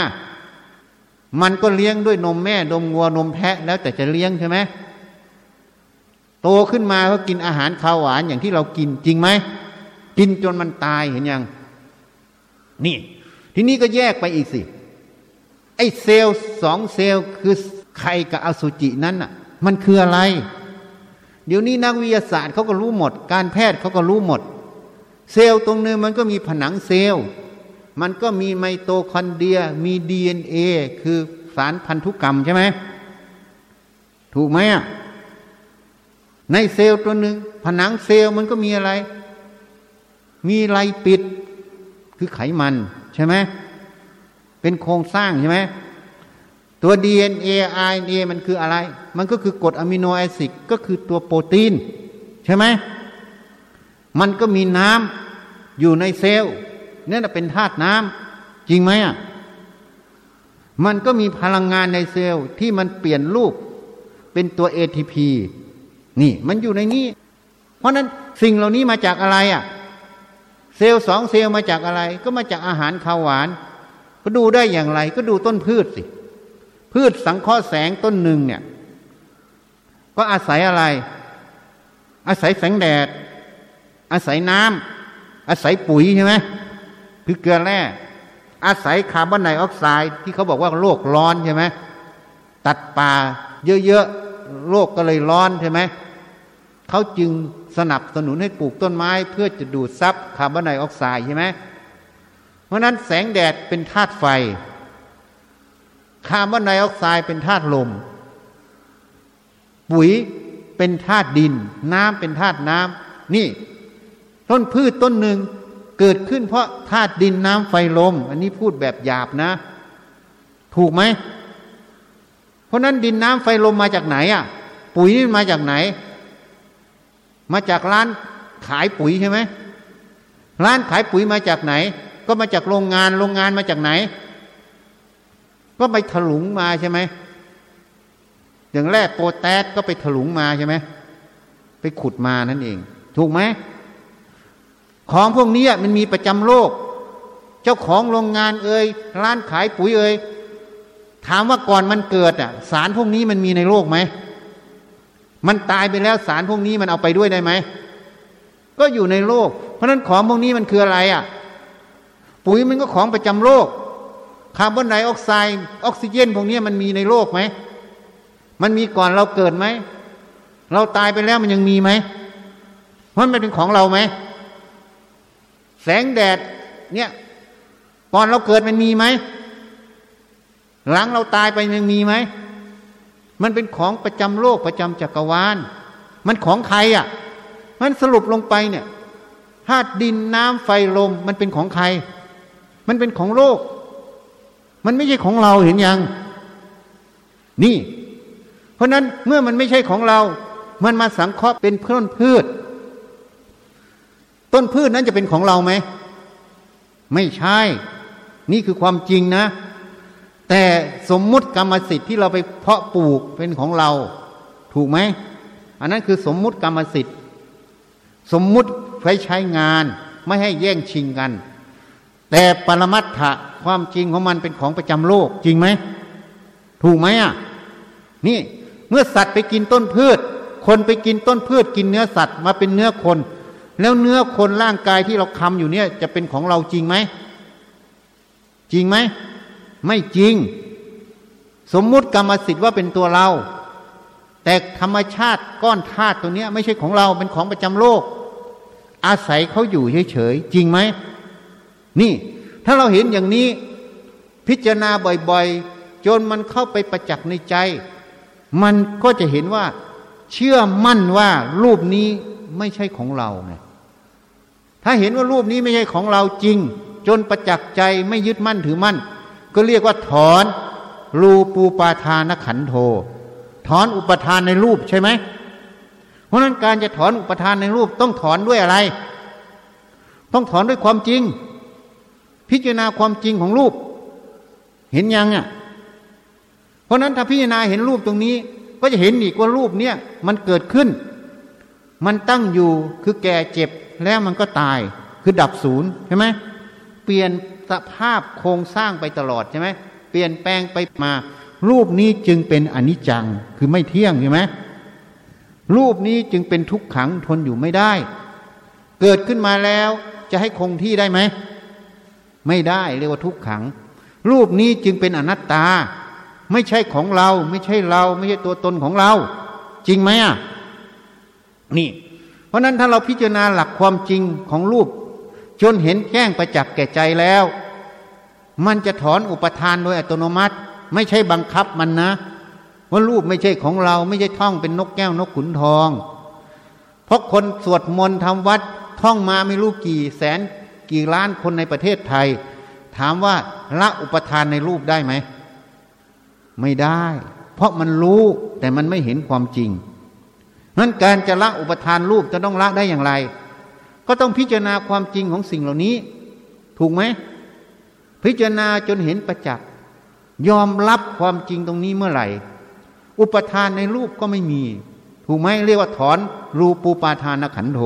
มันก็เลี้ยงด้วยนมแม่นมงัวนมแพะแล้วแต่จะเลี้ยงใช่ไหมโตขึ้นมาก็กินอาหารข้าวหวานอย่างที่เรากินจริงไหมกินจนมันตายเห็นยัง นี่ ทีนี้ก็แยกไปอีกสิ ไอ้เซลล์สองเซลล์คือไข่กับอสุจินั้นอะ มันคืออะไร เดี๋ยวนี้นักวิทยาศาสตร์เขาก็รู้หมด การแพทย์เขาก็รู้หมด เซลล์ตรงนึงมันก็มีผนังเซลล์ มันก็มีไมโตคอนเดรีย มีดีเอ็นเอคือสารพันธุกรรมใช่ไหมถูกไหมอะในเซลล์ตัวหนึ่งผนังเซลล์มันก็มีอะไร มีไรปิด คือไขมันใช่ไหมเป็นโครงสร้างใช่ไหม ตัว DNA RNA มันคืออะไร มันก็คือกรดอะมิโนแอซิดก็คือตัวโปรตีน ใช่ไหม มันก็มีน้ำอยู่ในเซลล์นี่นเป็นธาตุน้ำจริงไหมอะ มันก็มีพลังงานในเซลล์ที่มันเปลี่ยนรูปเป็นตัว ATP นี่มันอยู่ในนี้ เพราะนั้นสิ่งเหล่านี้มาจากอะไรอะ เซลล์สองเซลล์มาจากอะไร ก็มาจากอาหารข้าวหวาน ก็ดูได้อย่างไร ก็ดูต้นพืชสิ พืชสังเคราะห์แสงต้นหนึ่งเนี่ย ก็อาศัยอะไร อาศัยแสงแดด อาศัยน้ำอาศัยปุ๋ยใช่ไหมคือเกลือแร่อาศัยคาร์บอนไดออกไซด์ที่เขาบอกว่าโลกร้อนใช่ไหมตัดป่าเยอะๆโลกก็เลยร้อนใช่ไหมเขาจึงสนับสนุนให้ปลูกต้นไม้ เพื่อจะดูดซับคาร์บอนไดออกไซด์ใช่ไหมเพราะนั้นแสงแดดเป็นธาตุไฟ คาร์บอนไดออกไซด์เป็นธาตุลม ปุ๋ยเป็นธาตุดิน น้ำเป็นธาตุน้ำนี่ ต้นพืชต้นหนึ่งเกิดขึ้นเพราะธาตุดินน้ำไฟลม อันนี้พูดแบบหยาบนะ ถูกไหม เพราะนั้นดินน้ำไฟลมมาจากไหนอะ ปุ๋ยนี่มาจากไหน มาจากร้านขายปุ๋ยใช่ไหมร้านขายปุ๋ยมาจากไหน ก็มาจากโรงงานโรงงานมาจากไหน ก็ไปถลุงมาใช่ไหมอย่างแรกโปรแตสก็ไปถลุงมาใช่ไหมไปขุดมานั่นเอง ถูกไหมของพวกนี้มันมีประจำโลก เจ้าของโรงงานเอ่ยร้านขายปุ๋ยเอ่ยถามว่าก่อนมันเกิดอะ สารพวกนี้มันมีในโลกไหมมันตายไปแล้วสารพวกนี้มันเอาไปด้วยได้ไหมก็อยู่ในโลก เพราะนั้นของพวกนี้มันคืออะไรอะ ปุ๋ยมันก็ของประจำโลก คาร์บอนไดออกไซด์ออกซิเจนพวกนี้มันมีในโลกไหม มันมีก่อนเราเกิดไหม เราตายไปแล้วมันยังมีไหมมันเป็นของเราไหม แสงแดดเนี่ยก่อนเราเกิดมันมีไหม หลังเราตายไปยังมีไหม มันเป็นของประจำโลกประจำจักรวาล มันของใครอะ่ะ มันสรุปลงไปเนี่ยธาตุดินน้ำไฟลม มันเป็นของใคร มันเป็นของโลก มันไม่ใช่ของเราเห็นยัง นี่ เพราะนั้นเมื่อมันไม่ใช่ของเรา มันมาสังเคราะห์เป็นพืชพืช ต้นพืชนั้นจะเป็นของเราไหม ไม่ใช่ นี่คือความจริงนะ แต่สมมุติกรรมสิทธิ์ที่เราไปเพาะปลูกเป็นของเรา ถูกไหม อันนั้นคือสมมุติกรรมสิทธิ์ สมมุติไว้ใช้งาน ไม่ให้แย่งชิงกัน แต่ปรมัตถะความจริงของมันเป็นของประจำโลก จริงไหม ถูกไหมอะ นี่เมื่อสัตว์ไปกินต้นพืช คนไปกินต้นพืช กินเนื้อสัตว์มาเป็นเนื้อคน แล้วเนื้อคนร่างกายที่เราคำอยู่เนี่ย จะเป็นของเราจริงไหม จริงไหม ไม่จริง สมมุติกรรมสิทธิ์ว่าเป็นตัวเรา แต่ธรรมชาติก้อนธาตุตัวเนี้ย ไม่ใช่ของเราเป็นของประจำโลก อาศัยเขาอยู่เฉยๆจริงไหม นี่ ถ้าเราเห็นอย่างนี้ พิจารณาบ่อยๆ จนมันเข้าไปประจักษ์ในใจ มันก็จะเห็นว่า เชื่อมั่นว่ารูปนี้ไม่ใช่ของเราไงถ้าเห็นว่ารูปนี้ไม่ใช่ของเราจริง จนประจักษ์ใจไม่ยึดมั่นถือมั่น ก็เรียกว่าถอนรูปูปาทานขันโท ถอนอุปทานในรูปใช่ไหม เพราะนั้นการจะถอนอุปทานในรูปต้องถอนด้วยอะไร ต้องถอนด้วยความจริง พิจารณาความจริงของรูป เห็นยังอะ เพราะนั้นถ้าพิจารณาเห็นรูปตรงนี้ ก็จะเห็นอีกว่ารูปเนี้ยมันเกิดขึ้น มันตั้งอยู่คือแก่เจ็บแล้วมันก็ตาย คือดับศูนย์ใช่ไหมเปลี่ยนสภาพโครงสร้างไปตลอดใช่ไหมเปลี่ยนแปลงไปมา รูปนี้จึงเป็นอนิจจังคือไม่เที่ยงใช่ไหมรูปนี้จึงเป็นทุกขังทนอยู่ไม่ได้ เกิดขึ้นมาแล้วจะให้คงที่ได้ไหม ไม่ได้เรียกว่าทุกขัง รูปนี้จึงเป็นอนัตตา ไม่ใช่ของเรา ไม่ใช่เรา ไม่ใช่ตัวตนของเรา จริงไหมอะนี่ เพราะนั้นถ้าเราพิจารณาหลักความจริงของรูป จนเห็นแจ้งประจักษ์แก่ใจแล้ว มันจะถอนอุปทานโดยอัตโนมัติ ไม่ใช่บังคับมันนะ ว่ารูปไม่ใช่ของเรา ไม่ใช่ท่องเป็นนกแก้วนกขุนทอง เพราะคนสวดมนต์ทำวัดท่องมาไม่รู้กี่แสน กี่ล้านคนในประเทศไทย ถามว่าละอุปทานในรูปได้ไหม ไม่ได้ เพราะมันรู้แต่มันไม่เห็นความจริงนั้นการจะละอุปทานรูปจะต้องละได้อย่างไร ก็ต้องพิจารณาความจริงของสิ่งเหล่านี้ ถูกไหม พิจารณาจนเห็นประจักษ์ยอมรับความจริงตรงนี้เมื่อไหร่ อุปทานในรูปก็ไม่มี ถูกไหมเรียกว่าถอนรูปูปาทานขันโท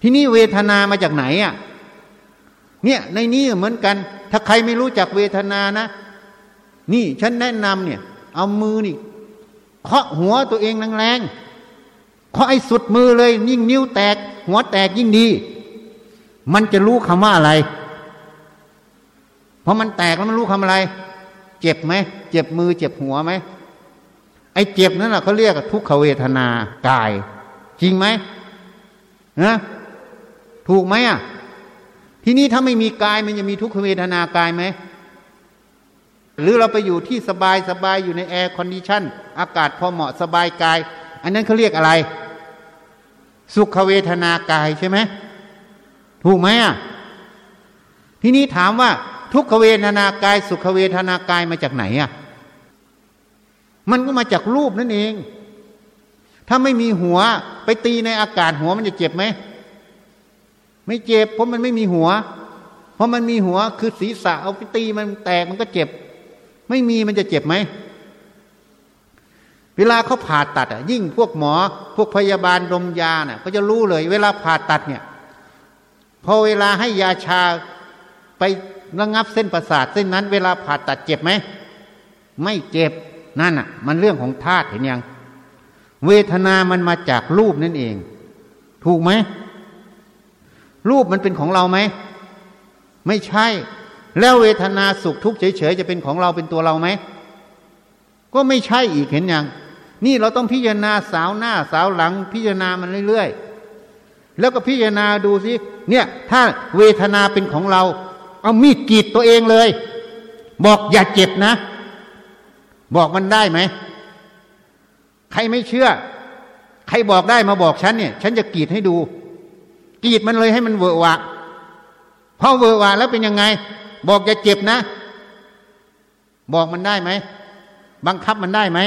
ที่นี่เวทนามาจากไหนอะ เนี่ยในนี้เหมือนกัน ถ้าใครไม่รู้จักเวทนานะ นี่ฉันแนะนำเนี่ย เอามือนี่เคาะหัวตัวเองแรงๆเคาะไอ้สุดมือเลย ยิ่งนิ้วแตก หัวแตกยิ่งดี มันจะรู้คำว่าอะไรพอมันแตกแล้วมันรู้คำอะไร เจ็บไหมเจ็บมือ เจ็บหัวไหมไอ้เจ็บนั่นแหละเขาเรียกทุกขเวทนากาย จริงไหมนะถูกไหมอะ ทีนี้ถ้าไม่มีกายมันจะมีทุกขเวทนากายไหม หรือเราไปอยู่ที่สบายสบายอยู่ใน air condition อากาศพอเหมาะสบายกาย อันนั้นเขาเรียกอะไร สุขเวทนากายใช่ไหมถูกไหมอะทีนี้ถามว่าทุกขเวทนากาย สุขเวทนากายมาจากไหนอะมันก็มาจากรูปนั่นเอง ถ้าไม่มีหัวไปตีในอากาศหัวมันจะเจ็บไหม ไม่เจ็บเพราะมันไม่มีหัว เพราะมันมีหัวคือศีรษะเอาไปตีมันแตกมันก็เจ็บ ไม่มีมันจะเจ็บไหมเวลาเขาผ่าตัดอะ ยิ่งพวกหมอพวกพยาบาลดมยาเน่ะก็จะรู้เลย เวลาผ่าตัดเนี่ย พอเวลาให้ยาชาไประงับเส้นประสาทเส้นนั้น เวลาผ่าตัดเจ็บไหมไม่เจ็บนั่นอะ มันเรื่องของธาตุเห็นยัง เวทนามันมาจากรูปนั่นเอง ถูกไหม รูปมันเป็นของเราไหม ไม่ใช่ แล้วเวทนาสุขทุกข์เฉยๆจะเป็นของเราเป็นตัวเราไหม ก็ไม่ใช่อีกเห็นยัง นี่เราต้องพิจารณาสาวหน้าสาวหลังพิจารณามันเรื่อยๆ แล้วก็พิจารณาดูสิ เนี่ยถ้าเวทนาเป็นของเรา เอามีดกรีดตัวเองเลย บอกอย่าเจ็บนะ บอกมันได้ไหม ใครไม่เชื่อ ใครบอกได้มาบอกฉันเนี่ย ฉันจะกรีดให้ดู กรีดมันเลยให้มันเวอะวะพอเวอะวะแล้วเป็นยังไง บอกอย่าเจ็บนะ บอกมันได้ไหมบังคับมันได้ไหม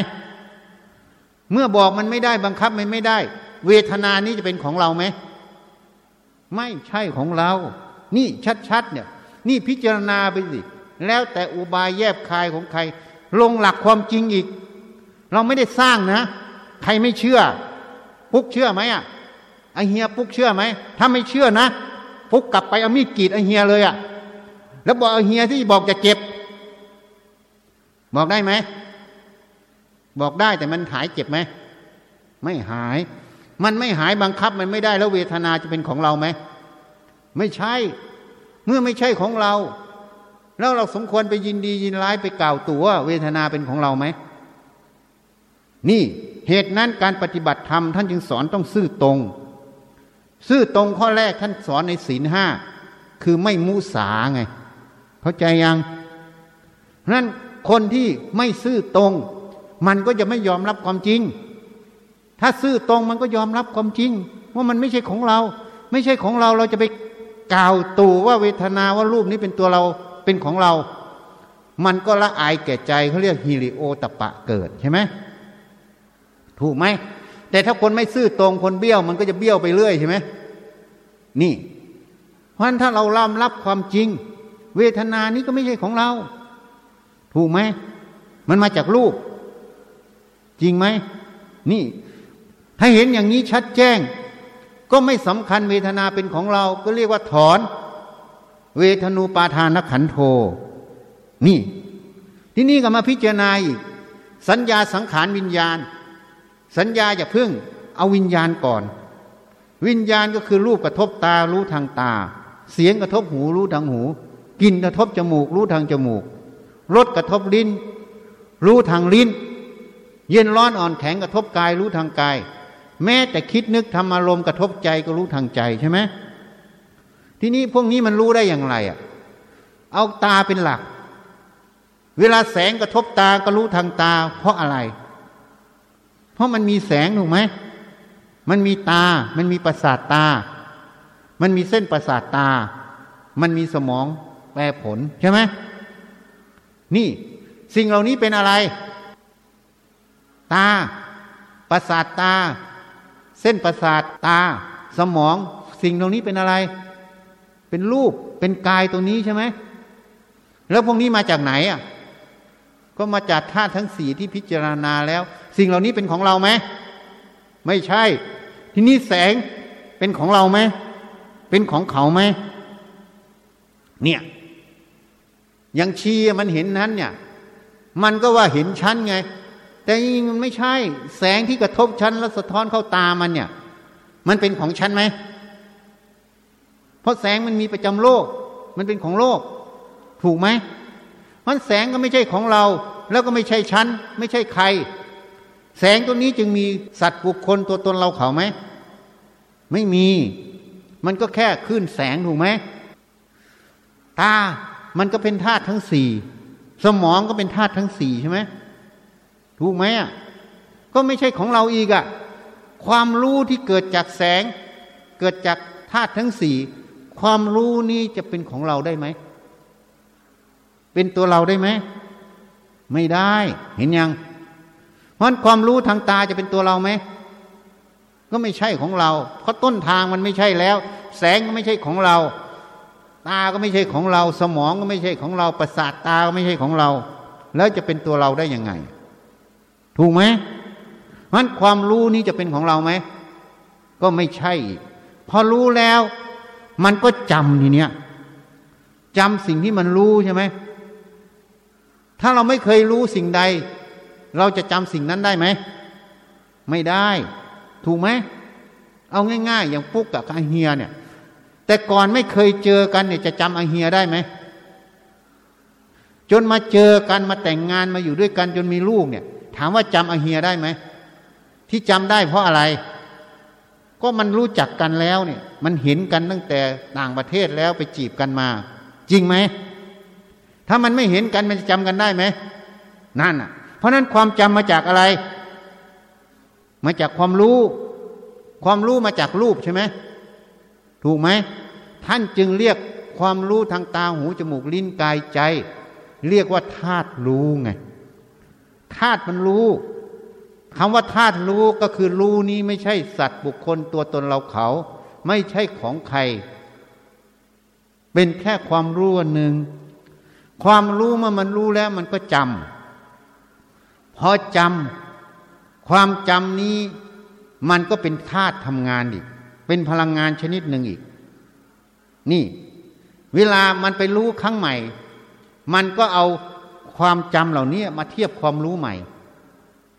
เมื่อบอกมันไม่ได้บังคับมันไม่ได้ เวทนานี้จะเป็นของเราไหมไม่ใช่ของเรา นี่ชัดๆเนี่ย นี่พิจารณาไปสิแล้วแต่อุบายแยบคายของใคร ลงหลักความจริงอีก เราไม่ได้สร้างนะ ใครไม่เชื่อ ปุ๊กเชื่อไหมอะ ไอเฮียปุ๊กเชื่อไหมถ้าไม่เชื่อนะปุ๊กกลับไปเอามีดกรีดไอเฮียเลยอะแล้วบอกไอเฮียที่บอกจะเจ็บ บอกได้ไหมบอกได้แต่มันหายเจ็บไหมไม่หาย มันไม่หายบังคับมันไม่ได้แล้วเวทนาจะเป็นของเราไหมไม่ใช่ เมื่อไม่ใช่ของเรา แล้วเราสมควรไปยินดียินร้ายไปกล่าวตัวเวทนาเป็นของเราไหมนี่เหตุนั้นการปฏิบัติธรรมท่านจึงสอนต้องซื่อตรง ซื่อตรงข้อแรกท่านสอนในศีลห้าคือไม่มุสาไง เข้าใจยังนั้นคนที่ไม่ซื่อตรง มันก็จะไม่ยอมรับความจริง ถ้าซื่อตรงมันก็ยอมรับความจริง ว่ามันไม่ใช่ของเรา ไม่ใช่ของเราเราจะไปกล่าวตู่ว่าเวทนาว่ารูปนี้เป็นตัวเราเป็นของเรา มันก็ละอายแก่ใจเขาเรียกฮิริโอตปะเกิดใช่ไหมถูกไหม แต่ถ้าคนไม่ซื่อตรงคนเบี้ยวมันก็จะเบี้ยวไปเรื่อยใช่ไหมนี่ เพราะฉะนั้นถ้าเราล่ำรับความจริง เวทนานี้ก็ไม่ใช่ของเรา ถูกไหมมันมาจากรูป จริงไหมนี่ ถ้าเห็นอย่างนี้ชัดแจ้ง ก็ไม่สำคัญเวทนาเป็นของเรา ก็เรียกว่าถอน เวทนูปาทานขันโท นี่ ที่นี่ก็มาพิจารณาอีกสัญญาสังขารวิญญาณ สัญญาอย่าพึ่ง เอาวิญญาณก่อน วิญญาณก็คือรูปกระทบตารู้ทางตา เสียงกระทบหูรู้ทางหูกลิ่นกระทบจมูกรู้ทางจมูกรสกระทบลิ้น รู้ทางลิ้น เย็นร้อนอ่อนแข็งกระทบกายรู้ทางกาย แม้แต่คิดนึกทำอารมณ์กระทบใจก็รู้ทางใจใช่ไหมทีนี้พวกนี้มันรู้ได้อย่างไรอะ เอาตาเป็นหลัก เวลาแสงกระทบตาก็รู้ทางตา เพราะอะไร เพราะมันมีแสงถูกไหมมันมีตา มันมีประสาทตา มันมีเส้นประสาทตา มันมีสมองแปรผลใช่ไหมนี่สิ่งเหล่านี้เป็นอะไร ตา ประสาทตา เส้นประสาทตา สมอง สิ่งเหล่านี้เป็นอะไร เป็นรูป เป็นกายตรงนี้ใช่ไหม แล้วพวกนี้มาจากไหนอะ ก็มาจากธาตุทั้งสี่ที่พิจารณาแล้ว สิ่งเหล่านี้เป็นของเราไหมไม่ใช่ ที่นี่แสงเป็นของเราไหมเป็นของเขาไหมเนี่ยอย่างชีมันเห็นนั้นเนี่ย มันก็ว่าเห็นชั้นไง แต่จริงมันไม่ใช่ แสงที่กระทบชั้นแล้วสะท้อนเข้าตามันเนี่ย มันเป็นของชั้นไหมเพราะแสงมันมีประจำโลก มันเป็นของโลก ถูกไหมมันแสงก็ไม่ใช่ของเรา แล้วก็ไม่ใช่ชั้น ไม่ใช่ใคร แสงตัวนี้จึงมีสัตว์บุคคลตัวตนเราเขาไหม ไม่มี มันก็แค่คลื่นแสงถูกไหม ตา มันก็เป็นธาตุทั้งสี่ สมองก็เป็นธาตุทั้งสี่ใช่ไหม ถูกไหมอะ ก็ไม่ใช่ของเราอีกอะ ความรู้ที่เกิดจากแสง เกิดจากธาตุทั้งสี่ ความรู้นี้จะเป็นของเราได้ไหม เป็นตัวเราได้ไหม ไม่ได้ เห็นยัง เพราะความรู้ทางตาจะเป็นตัวเราไหมก็ไม่ใช่ของเรา เพราะต้นทางมันไม่ใช่แล้ว แสงก็ไม่ใช่ของเรา ตาก็ไม่ใช่ของเรา สมองก็ไม่ใช่ของเรา ประสาทตาก็ไม่ใช่ของเรา แล้วจะเป็นตัวเราได้ยังไง ถูกไหมเพราะความรู้นี้จะเป็นของเราไหมก็ไม่ใช่ พอรู้แล้ว มันก็จำทีเนี้ยจำสิ่งที่มันรู้ใช่ไหมถ้าเราไม่เคยรู้สิ่งใด เราจะจำสิ่งนั้นได้ไหม ไม่ได้ ถูกไหม เอาง่าย ๆ อย่างปุ๊กกับอาเฮียเนี่ย แต่ก่อนไม่เคยเจอกันเนี่ยจะจำอาเฮียได้ไหม จนมาเจอกันมาแต่งงานมาอยู่ด้วยกันจนมีลูกเนี่ย ถามว่าจำอาเฮียได้ไหม ที่จำได้เพราะอะไร ก็มันรู้จักกันแล้วเนี่ย มันเห็นกันตั้งแต่ต่างประเทศแล้วไปจีบกันมา จริงไหมถ้ามันไม่เห็นกันมันจะจำกันได้ไหมนั่นอะ เพราะนั้นความจำมาจากอะไร มาจากความรู้ ความรู้มาจากรูปใช่ไหมถูกไหมท่านจึงเรียกความรู้ทางตาหูจมูกลิ้นกายใจ เรียกว่าธาตุรู้ไงธาตุมันรู้คำว่าธาตุรู้ก็คือรู้นี้ไม่ใช่สัตว์บุคคลตัวตนเราเขา ไม่ใช่ของใคร เป็นแค่ความรู้หนึ่งความรู้เมื่อมันรู้แล้วมันก็จำ พอจำความจำนี้มันก็เป็นธาตุทำงานอีก เป็นพลังงานชนิดหนึ่งอีก นี่ เวลามันไปรู้ครั้งใหม่ มันก็เอาความจำเหล่านี้มาเทียบความรู้ใหม่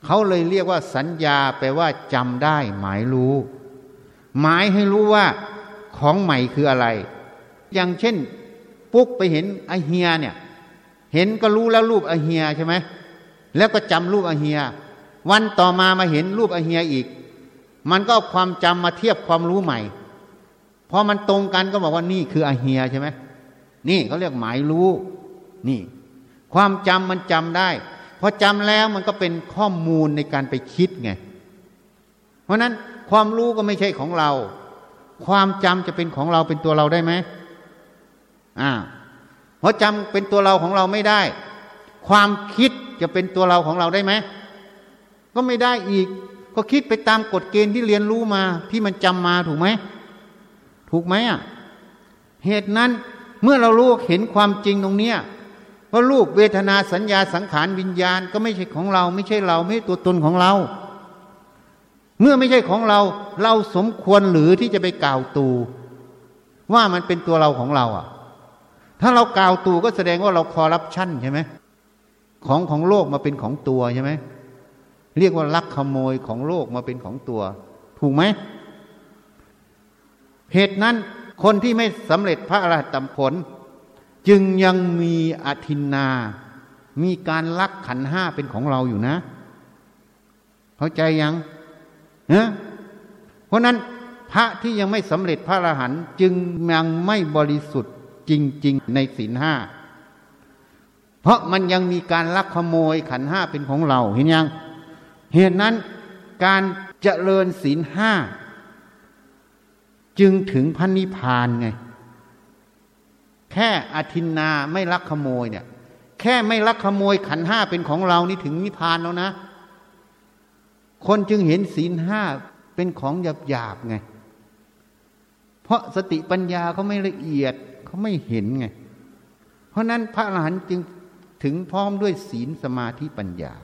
เขาเลยเรียกว่าสัญญาแปลว่าจำได้ หมายรู้ หมายให้รู้ว่าของใหม่คืออะไร อย่างเช่น ปุ๊กไปเห็นไอเฮียเนี่ย เห็นก็รู้แล้วรูปไอเฮียใช่ไหม แล้วก็จำรูปไอเฮีย วันต่อมามาเห็นรูปไอเฮียอีก มันก็เอาความจำมาเทียบความรู้ใหม่พอมันตรงกันก็บอกว่านี่คือไอเฮียใช่ไหมนี่เขาเรียกหมายรู้ นี่ ความจำมันจำได้พอจำแล้วมันก็เป็นข้อมูลในการไปคิดไง เพราะนั้นความรู้ก็ไม่ใช่ของเรา ความจำจะเป็นของเราเป็นตัวเราได้ไหมอ่าเพราะจำเป็นตัวเราของเราไม่ได้ ความคิด จะเป็นตัวเราของเราได้ไหมก็ไม่ได้อีก ก็คิดไปตามกฎเกณฑ์ที่เรียนรู้มาที่มันจำมาถูกไหมถูกไหมอะเหตุนั้นเมื่อเรารู้เห็นความจริงตรงเนี้ยว่ารูปเวทนาสัญญาสังขารวิญญาณ ก็ไม่ใช่ของเรา ไม่ใช่เราไม่ใช่ตัวตนของเรา เมื่อไม่ใช่ของเรา เราสมควรหรือที่จะไปกล่าวตู ว่ามันเป็นตัวเราของเราอะ ถ้าเรากล่าวตูก็แสดงว่าเราคอรับชั่นใช่ไหม ของของโลกมาเป็นของตัวใช่ไหมเรียกว่าลักขโมยของโลกมาเป็นของตัว ถูกไหมเหตุนั้นคนที่ไม่สำเร็จพระอรหัตผล จึงยังมีอธินนามีการลักขันห้าเป็นของเราอยู่นะ เข้าใจยังเนะเพราะนั้นพระที่ยังไม่สำเร็จพระอรหันต์จึงยังไม่บริสุทธิ์จริง ๆ ในศีลห้า ราะมันยังมีการลักขโมยขันห้าเป็นของเราเห็นยัง เหตุนั้นการเจริญศีลห้าจึงถึงพันนิพานไง แค่อธินนาไม่ลักขโมยเนี่ย แค่ไม่ลักขโมยขันห้าเป็นของเรานี่ถึงนิพพานแล้วนะ คนจึงเห็นศีลห้าเป็นของหยาบหยาบไง เพราะสติปัญญาเขาไม่ละเอียดเขาไม่เห็นไง เพราะนั้นพระอรหันต์จึง ถึงพร้อมด้วยศีลสมาธิปัญญา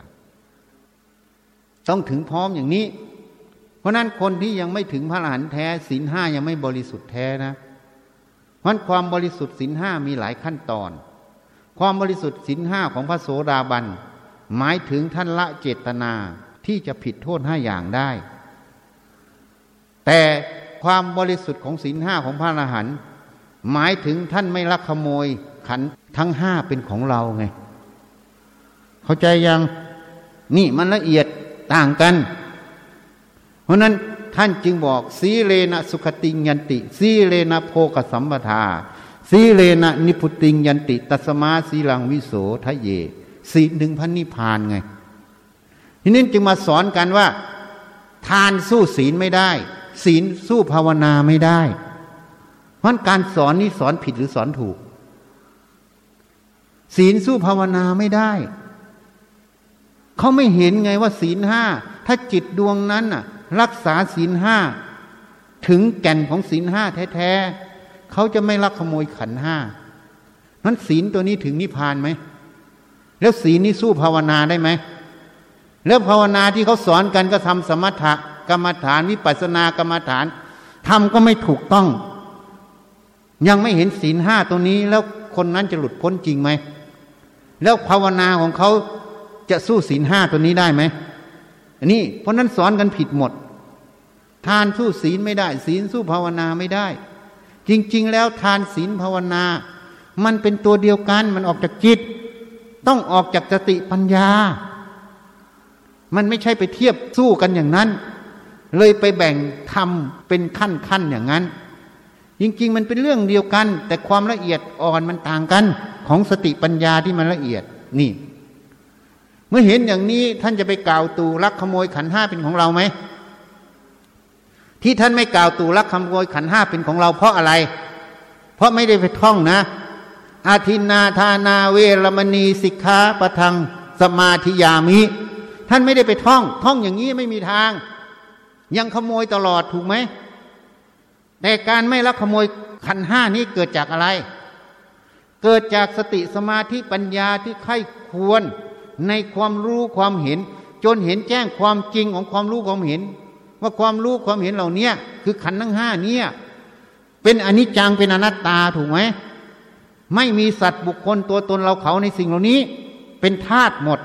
ต้องถึงพร้อมอย่างนี้ เพราะนั้นคนที่ยังไม่ถึงพระอรหันต์แท้ศีลห้ายังไม่บริสุทธิ์แท้นะเพราะความบริสุทธิ์ศีลห้ามีหลายขั้นตอน ความบริสุทธิ์ศีลห้าของพระโสดาบันหมายถึงท่านละเจตนาที่จะผิดโทษห้าอย่างได้ แต่ความบริสุทธิ์ของศีลห้าของพระอรหันต์หมายถึงท่านไม่ลักขโมยขันทั้งห้าเป็นของเราไง เข้าใจยังนี่มันละเอียดต่างกัน เพราะนั้นท่านจึงบอกสีเลนะสุขติยันติ สีเลนะโพกสัมปทา สีเลนะนิพุติยันติ ตัสมาสีลังวิโสทะเยสีหนึ่งพันนิพานไง ทีนี้จึงมาสอนกันว่า ทานสู้ศีลไม่ได้ ศีลสู้ภาวนาไม่ได้ เพราะการสอนนี้สอนผิดหรือสอนถูก ศีลสู้ภาวนาไม่ได้ เขาไม่เห็นไงว่าศีลห้าถ้าจิตดวงนั้นน่ะ รักษาศีลห้าถึงแก่นของศีลห้าแท้ๆเขาจะไม่ลักขโมยขันห้านั้นศีลตัวนี้ถึงนิพพานไหม แล้วศีลนี้สู้ภาวนาได้ไหม แล้วภาวนาที่เขาสอนกันก็ทำสมถะกรรมฐานวิปัสสนากรรมฐานทำก็ไม่ถูกต้อง ยังไม่เห็นศีลห้าตัวนี้ แล้วคนนั้นจะหลุดพ้นจริงไหม แล้วภาวนาของเขา จะสู้ศีลห้าตัวนี้ได้ไหมอันนี้เพราะนั้นสอนกันผิดหมด ทานสู้ศีลไม่ได้ ศีลสู้ภาวนาไม่ได้ จริง ๆ แล้วทานศีลภาวนา มันเป็นตัวเดียวกันมันออกจากจิต ต้องออกจากสติปัญญา มันไม่ใช่ไปเทียบสู้กันอย่างนั้น เลยไปแบ่งทำเป็นขั้นๆอย่างนั้น จริง ๆ มันเป็นเรื่องเดียวกัน แต่ความละเอียดอ่อนมันต่างกันของสติปัญญาที่มันละเอียดนี่ มื่อเห็นอย่างนี้ท่านจะไปกล่าวตูลักขโมยขันห้าเป็นของเราไหมที่ท่านไม่กล่าวตูลักขโมยขันห้าเป็นของเราเพราะอะไร เพราะไม่ได้ไปท่องนะ อาทินนาทานาเวรมณีสิกขาปะทังสมาธิยามิ ท่านไม่ได้ไปท่อง ท่องอย่างนี้ไม่มีทาง ยังขโมยตลอดถูกไหมแต่การไม่ลักขโมยขันห้านี้เกิดจากอะไร เกิดจากสติสมาธิปัญญาที่ไข้ควร ในความรู้ความเห็น จนเห็นแจ้งความจริงของความรู้ความเห็น ว่าความรู้ความเห็นเหล่านี้คือขันทั้งห้านี้เป็นอนิจจังเป็นอนัตตาถูกไหมไม่มีสัตว์บุคคลตัวตนเราเขาในสิ่งเหล่านี้ เป็นธาตุหมด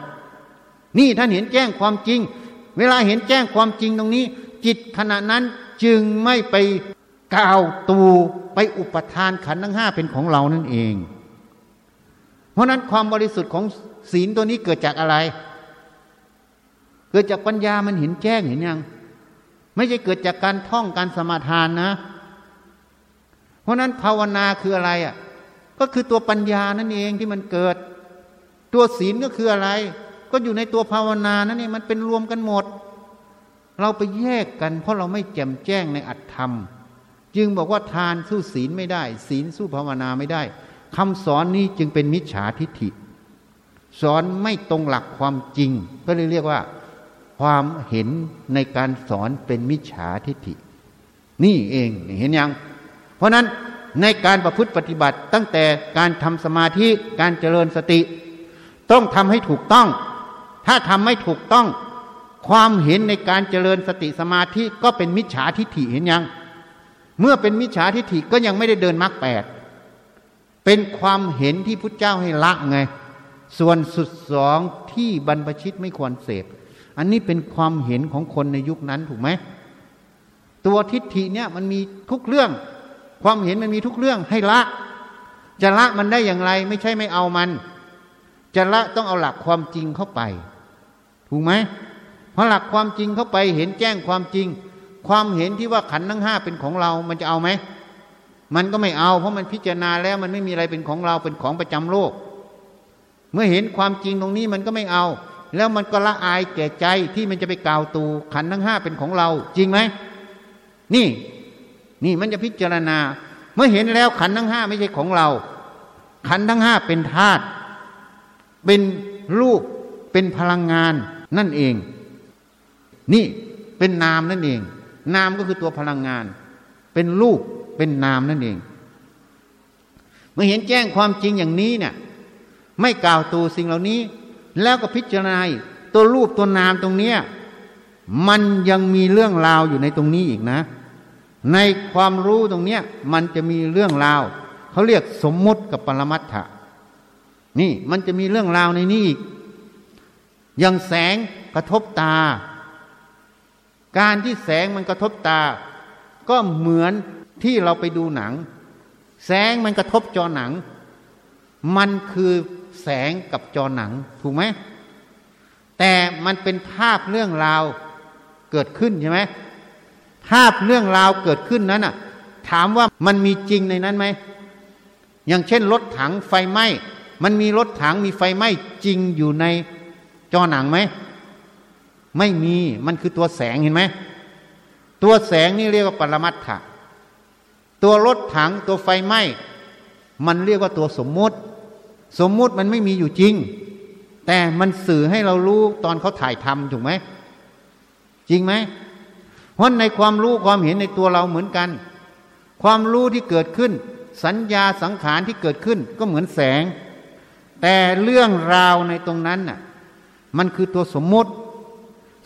นี่ท่านเห็นแจ้งความจริง เวลาเห็นแจ้งความจริงตรงนี้ จิตขณะนั้นจึงไม่ไปกล่าวตูไปอุปทานขันทั้งห้าเป็นของเรานั่นเอง เพราะนั้นความบริสุทธิ์ของ ศีลตัวนี้เกิดจากอะไร เกิดจากปัญญามันเห็นแจ้งเห็นยัง ไม่ใช่เกิดจากการท่องการสมาทานนะ เพราะนั้นภาวนาคืออะไรอะ ก็คือตัวปัญญานั่นเองที่มันเกิด ตัวศีลก็คืออะไร ก็อยู่ในตัวภาวนานั่นเองมันเป็นรวมกันหมด เราไปแยกกัน เพราะเราไม่แจ่มแจ้งในอัตธรรม จึงบอกว่าทานสู้ศีลไม่ได้ ศีลสู้ภาวนาไม่ได้คำสอนนี้จึงเป็นมิจฉาทิฏฐิ สอนไม่ตรงหลักความจริง ก็เลยเรียกว่า ความเห็นในการสอนเป็นมิจฉาทิฏฐิ นี่เองเห็นยัง เพราะนั้นในการประพฤติปฏิบัติตั้งแต่การทำสมาธิการเจริญสติ ต้องทำให้ถูกต้อง ถ้าทำไม่ถูกต้อง ความเห็นในการเจริญสติสมาธิก็เป็นมิจฉาทิฏฐิเห็นยัง เมื่อเป็นมิจฉาทิฏฐิก็ยังไม่ได้เดินมรรคแปดเป็นความเห็นที่พุทธเจ้าให้ละไง ส่วนสุดสองที่บรรพชิตไม่ควรเสพ อันนี้เป็นความเห็นของคนในยุคนั้นถูกไหม ตัวทิฏฐิเนี่ยมันมีทุกเรื่อง ความเห็นมันมีทุกเรื่องให้ละ จะละมันได้อย่างไร ไม่ใช่ไม่เอามัน จะละต้องเอาหลักความจริงเข้าไป ถูกไหมเพราะหลักความจริงเข้าไปเห็นแจ้งความจริง ความเห็นที่ว่าขันทั้งห้าเป็นของเรามันจะเอาไหมมันก็ไม่เอา เพราะมันพิจารณาแล้วมันไม่มีอะไรเป็นของเราเป็นของประจำโลก เมื่อเห็นความจริงตรงนี้มันก็ไม่เอา แล้วมันก็ละอายแก่ใจที่มันจะไปกล่าวตูขันทั้งห้าเป็นของเรา จริงไหมนี่ นี่มันจะพิจารณา เมื่อเห็นแล้วขันทั้งห้าไม่ใช่ของเรา ขันทั้งห้าเป็นธาตุเป็นรูปเป็นพลังงานนั่นเอง นี่เป็นนามนั่นเอง นามก็คือตัวพลังงาน เป็นรูปเป็นนามนั่นเองเมื่อเห็นแจ้งความจริงอย่างนี้เนี่ย ไม่กล่าวตูสิ่งเหล่านี้ แล้วก็พิจารณาตัวรูปตัวนามตรงเนี้ยมันยังมีเรื่องราวอยู่ในตรงนี้อีกนะ ในความรู้ตรงเนี้ยมันจะมีเรื่องราวเขาเรียกสมมุติกับปรมัตถะนี่มันจะมีเรื่องราวในนี้อีกอย่างแสงกระทบตา การที่แสงมันกระทบตา ก็เหมือนที่เราไปดูหนัง แสงมันกระทบจอหนัง มันคือ แสงกับจอหนังถูกไหมแต่มันเป็นภาพเรื่องราวเกิดขึ้นใช่ไหมภาพเรื่องราวเกิดขึ้นนั้นอะ ถามว่ามันมีจริงในนั้นไหมอย่างเช่นรถถังไฟไหม้ มันมีรถถังมีไฟไหม้จริงอยู่ในจอหนังไหมไม่มีมันคือตัวแสงเห็นไหมตัวแสงนี่เรียกว่าปรมัตถะตัวรถถังตัวไฟไหม้ มันเรียกว่าตัวสมมุติ สมมุติมันไม่มีอยู่จริง แต่มันสื่อให้เรารู้ตอนเขาถ่ายทำถูกไหมจริงไหมเพราะในความรู้ความเห็นในตัวเราเหมือนกัน ความรู้ที่เกิดขึ้น สัญญาสังขารที่เกิดขึ้นก็เหมือนแสง แต่เรื่องราวในตรงนั้นน่ะมันคือตัวสมมุติ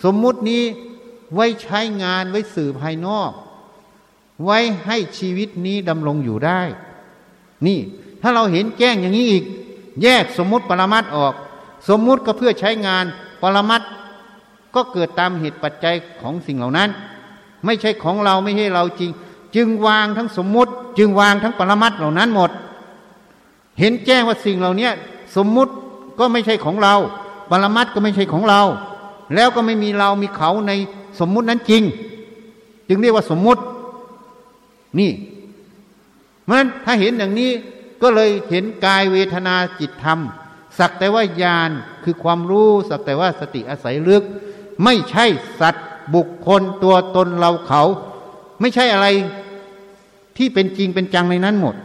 สมมุตินี้ไว้ใช้งานไว้สื่อภายนอก ไว้ให้ชีวิตนี้ดำรงอยู่ได้ นี่ถ้าเราเห็นแจ้งอย่างนี้อีก แยกสมมุติปรมัตออก สมมุติก็เพื่อใช้งานปรมัตก็เกิดตามเหตุปัจจัยของสิ่งเหล่านั้น ไม่ใช่ของเราไม่ใช่เราจริง จึงวางทั้งสมมุติ จึงวางทั้งปรมัตเหล่านั้นหมด เห็นแจ้งว่าสิ่งเหล่านี้สมมุติก็ไม่ใช่ของเรา ปรมัตก็ไม่ใช่ของเรา แล้วก็ไม่มีเรามีเขาในสมมุตินั้นจริง จึงเรียกว่าสมมุติ นี่เพราะฉะนั้นถ้าเห็นอย่างนี้ ก็เลยเห็นกายเวทนาจิตธรรม สักแต่ว่าญาณคือความรู้ สักแต่ว่าสติอาศัยลึก ไม่ใช่สัตว์บุคคลตัวตนเราเขา ไม่ใช่อะไรที่เป็นจริงเป็นจังในนั้นหมด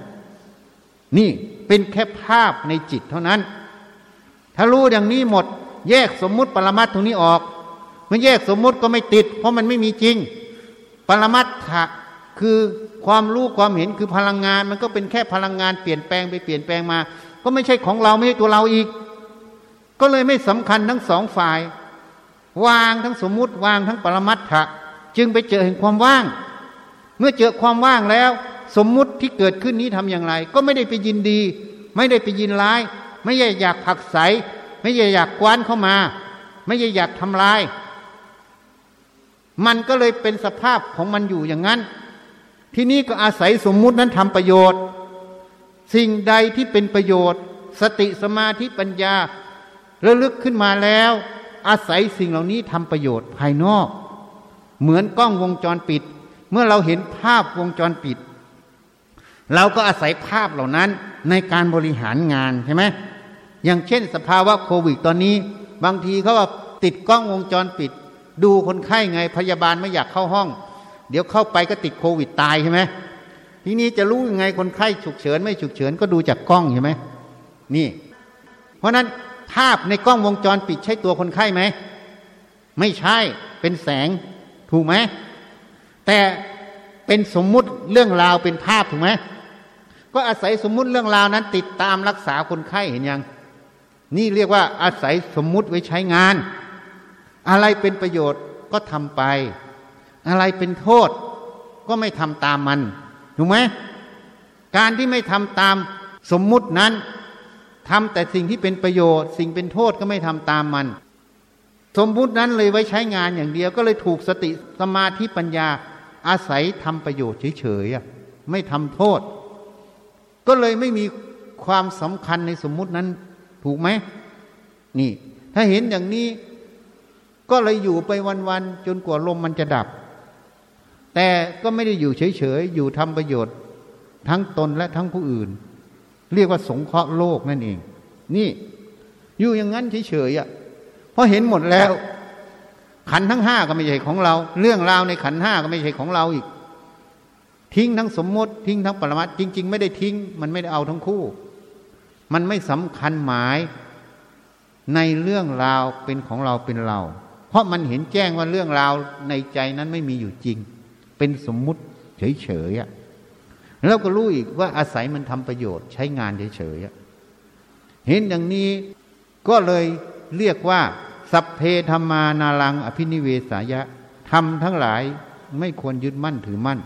นี่เป็นแค่ภาพในจิตเท่านั้น ถ้ารู้อย่างนี้หมด แยกสมมุติปรมัตตรงนี้ออกเมื่อแยกสมมุติก็ไม่ติด เพราะมันไม่มีจริง ปรมัตถะ คือความรู้ความเห็นคือพลังงาน มันก็เป็นแค่พลังงานเปลี่ยนแปลงไปเปลี่ยนแปลงมา ก็ไม่ใช่ของเราไม่ใช่ตัวเราอีก ก็เลยไม่สำคัญทั้งสองฝ่าย วางทั้งสมมุติวางทั้งปรมัตถะจึงไปเจอเห็นความว่าง เมื่อเจอความว่างแล้ว สมมุติที่เกิดขึ้นนี้ทำอย่างไร ก็ไม่ได้ไปยินดี ไม่ได้ไปยินร้าย ไม่ใช่อยากผักใส ไม่ใช่อยากกว้านเข้ามา ไม่ใช่อยากทำลาย มันก็เลยเป็นสภาพของมันอยู่อย่างนั้น ที่นี่ก็อาศัยสมมุตินั้นทำประโยชน์ สิ่งใดที่เป็นประโยชน์ สติสมาธิปัญญาระลึกขึ้นมาแล้ว อาศัยสิ่งเหล่านี้ทำประโยชน์ภายนอก เหมือนกล้องวงจรปิด เมื่อเราเห็นภาพวงจรปิด เราก็อาศัยภาพเหล่านั้นในการบริหารงานใช่ไหมอย่างเช่น สภาวะโควิดตอนนี้ บางทีเขาว่าติดกล้องวงจรปิด ดูคนไข้ไงพยาบาลไม่อยากเข้าห้อง เดี๋ยวเข้าไปก็ติดโควิดตายใช่ไหมทีนี้จะรู้ยังไงคนไข้ฉุกเฉินไม่ฉุกเฉินก็ดูจากกล้องใช่ไหมนี่ เพราะนั้นภาพในกล้องวงจรปิดใช่ตัวคนไข้ไหมไม่ใช่เป็นแสงถูกไหมแต่เป็นสมมุติเรื่องราวเป็นภาพถูกไหมก็อาศัยสมมุติเรื่องราวนั้น ติดตามรักษาคนไข้เห็นยัง นี่เรียกว่าอาศัยสมมุติไว้ใช้งาน อะไรเป็นประโยชน์ก็ทำไป อะไรเป็นโทษ ก็ไม่ทำตามมันถูกไหมการที่ไม่ทำตามสมมุตินั้นทำแต่สิ่งที่เป็นประโยชน์ สิ่งเป็นโทษก็ไม่ทำตามมัน สมมุตินั้นเลยไว้ใช้งานอย่างเดียวก็เลยถูกสติสมาธิปัญญาอาศัยทำประโยชน์เฉยๆไม่ทำโทษ ก็เลยไม่มีความสำคัญในสมมุตินั้นถูกไหมนี่ ถ้าเห็นอย่างนี้ก็เลยอยู่ไปวันๆจนกว่าลมมันจะดับ แต่ก็ไม่ได้อยู่เฉยๆ อยู่ทำประโยชน์ ทั้งตนและทั้งผู้อื่น เรียกว่าสงเคราะห์โลกนั่นเอง นี่อยู่อย่างนั้นเฉยๆอะเพราะเห็นหมดแล้ว ขันทั้งห้าก็ไม่ใช่ของเรา เรื่องราวในขันห้าก็ไม่ใช่ของเราอีก ทิ้งทั้งสมมติ ทิ้งทั้งปรมัตจริง ๆ ไม่ได้ทิ้ง มันไม่ได้เอาทั้งคู่ มันไม่สำคัญหมายในเรื่องราวเป็นของเราเป็นเรา เพราะมันเห็นแจ้งว่าเรื่องราวในใจนั้นไม่มีอยู่จริง เป็นสมมุติเฉยๆแล้วก็รู้อีกว่าอาศัยมันทำประโยชน์ใช้งานเฉยๆเห็นอย่างนี้ก็เลยเรียกว่า สัพเพธรรมานารัง อภินิเวสายะทำทั้งหลายไม่ควรยึดมั่นถือมั่น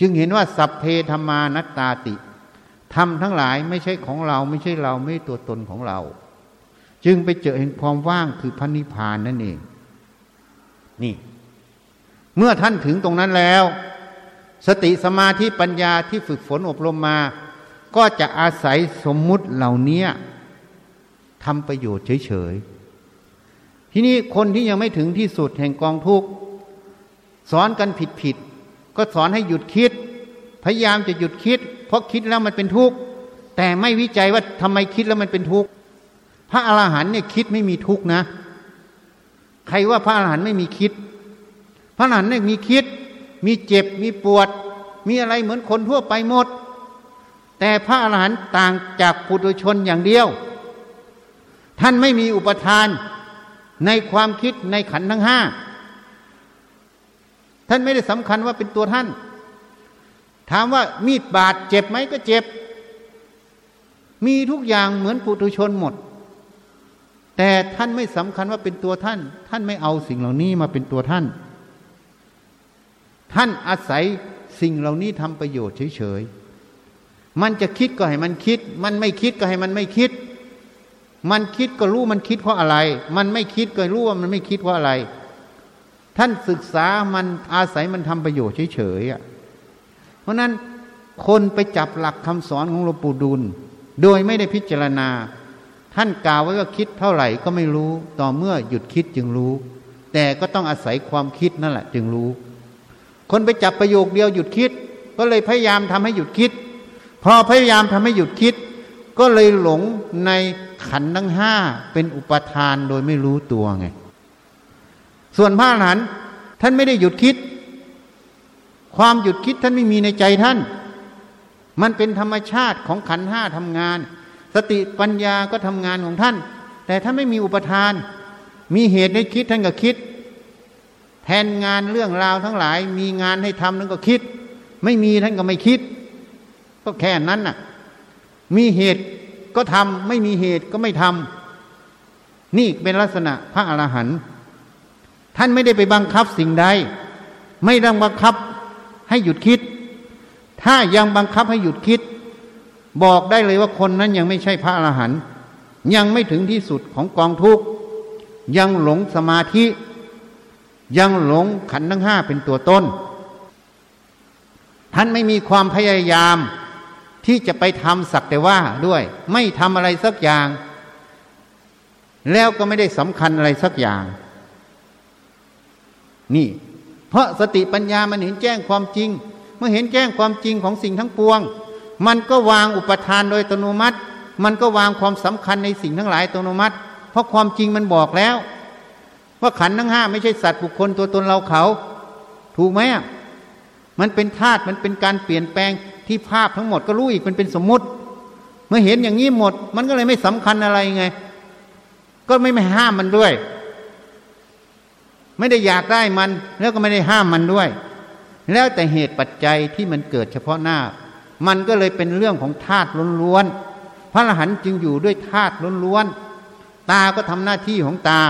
จึงเห็นว่าสัพเพธรรมานัตตาติทำทั้งหลายไม่ใช่ของเราไม่ใช่เราไม่ตัวตนของเรา จึงไปเจอเห็นความว่างคือพันิพานนั่นเอง นี่ เมื่อท่านถึงตรงนั้นแล้ว สติสมาธิปัญญาที่ฝึกฝนอบรมมา ก็จะอาศัยสมมุติเหล่านี้ทำประโยชน์เฉยๆ ทีนี้คนที่ยังไม่ถึงที่สุดแห่งกองทุกข์สอนกันผิดๆ ก็สอนให้หยุดคิด พยายามจะหยุดคิด เพราะคิดแล้วมันเป็นทุกข์แต่ไม่วิจัยว่าทำไมคิดแล้วมันเป็นทุกข์พระอรหันต์เนี่ยคิดไม่มีทุกข์นะ ใครว่าพระอรหันต์ไม่มีคิด ระอรหันเนี่ยมีคิด มีเจ็บมีปวด มีอะไรเหมือนคนทั่วไปหมด แต่พระอรหันต์ต่างจากปุถุชนอย่างเดียว ท่านไม่มีอุปทานในความคิดในขันทั้งห้าท่านไม่ได้สำคัญว่าเป็นตัวท่าน ถามว่ามีดบาดเจ็บไหมก็เจ็บ มีทุกอย่างเหมือนปุถุชนหมด แต่ท่านไม่สำคัญว่าเป็นตัวท่าน ท่านไม่เอาสิ่งเหล่านี้มาเป็นตัวท่าน ท่านอาศัยสิ่งเหล่านี้ทำประโยชน์เฉยๆ มันจะคิดก็ให้มันคิด มันไม่คิดก็ให้มันไม่คิด มันคิดก็รู้มันคิดเพราะอะไร มันไม่คิดก็รู้ว่ามันไม่คิดเพราะอะไร ท่านศึกษามันอาศัยมันทำประโยชน์เฉยๆเพราะนั้นคนไปจับหลักคำสอนของหลวงปู่ดูลโดยไม่ได้พิจารณา ท่านกล่าวไว้ว่าคิดเท่าไหร่ก็ไม่รู้ ต่อเมื่อหยุดคิดจึงรู้ แต่ก็ต้องอาศัยความคิดนั่นแหละจึงรู้ คนไปจับประโยคเดียวหยุดคิด ก็เลยพยายามทำให้หยุดคิด พอพยายามทำให้หยุดคิด ก็เลยหลงในขันทั้งห้าเป็นอุปทานโดยไม่รู้ตัวไง ส่วนพระอรหันต์ท่านไม่ได้หยุดคิด ความหยุดคิดท่านไม่มีในใจท่าน มันเป็นธรรมชาติของขันห้าทำงาน สติปัญญาก็ทำงานของท่าน แต่ท่านไม่มีอุปทาน มีเหตุให้คิดท่านก็คิด แทนงานเรื่องราวทั้งหลาย มีงานให้ทำท่านก็คิด ไม่มีท่านก็ไม่คิด ก็แค่นั้นน่ะ มีเหตุก็ทำไม่มีเหตุก็ไม่ทำนี่เป็นลักษณะพระอรหันต์ท่านไม่ได้ไปบังคับสิ่งใด ไม่ต้องบังคับให้หยุดคิด ถ้ายังบังคับให้หยุดคิด บอกได้เลยว่าคนนั้นยังไม่ใช่พระอรหันต์ยังไม่ถึงที่สุดของกองทุกข์ยังหลงสมาธิ ยังหลงขันทั้งห้าเป็นตัวต้นท่านไม่มีความพยายามที่จะไปทำสักแต่ว่าด้วย ไม่ทำอะไรสักอย่าง แล้วก็ไม่ได้สำคัญอะไรสักอย่าง นี่ เพราะสติปัญญามันเห็นแจ้งความจริง เมื่อเห็นแจ้งความจริงของสิ่งทั้งปวง มันก็วางอุปทานโดยอัตโนมัติ มันก็วางความสำคัญในสิ่งทั้งหลายอัตโนมัติ เพราะความจริงมันบอกแล้ว ว่าขันทั้งห้าไม่ใช่สัตว์บุคคลตัวตนเราเขา ถูกไหมอะมันเป็นธาตุมันเป็นการเปลี่ยนแปลงที่ภาพทั้งหมดก็รู้อีกมันเป็นสมมติ เมื่อเห็นอย่างนี้หมด มันก็เลยไม่สำคัญอะไรไง ก็ไม่ไม่ห้ามมันด้วย ไม่ได้อยากได้มัน แล้วก็ไม่ได้ห้ามมันด้วย แล้วแต่เหตุปัจจัยที่มันเกิดเฉพาะหน้า มันก็เลยเป็นเรื่องของธาตุล้วนๆพระอรหันต์จึงอยู่ด้วยธาตุล้วนๆตาก็ทำหน้าที่ของตา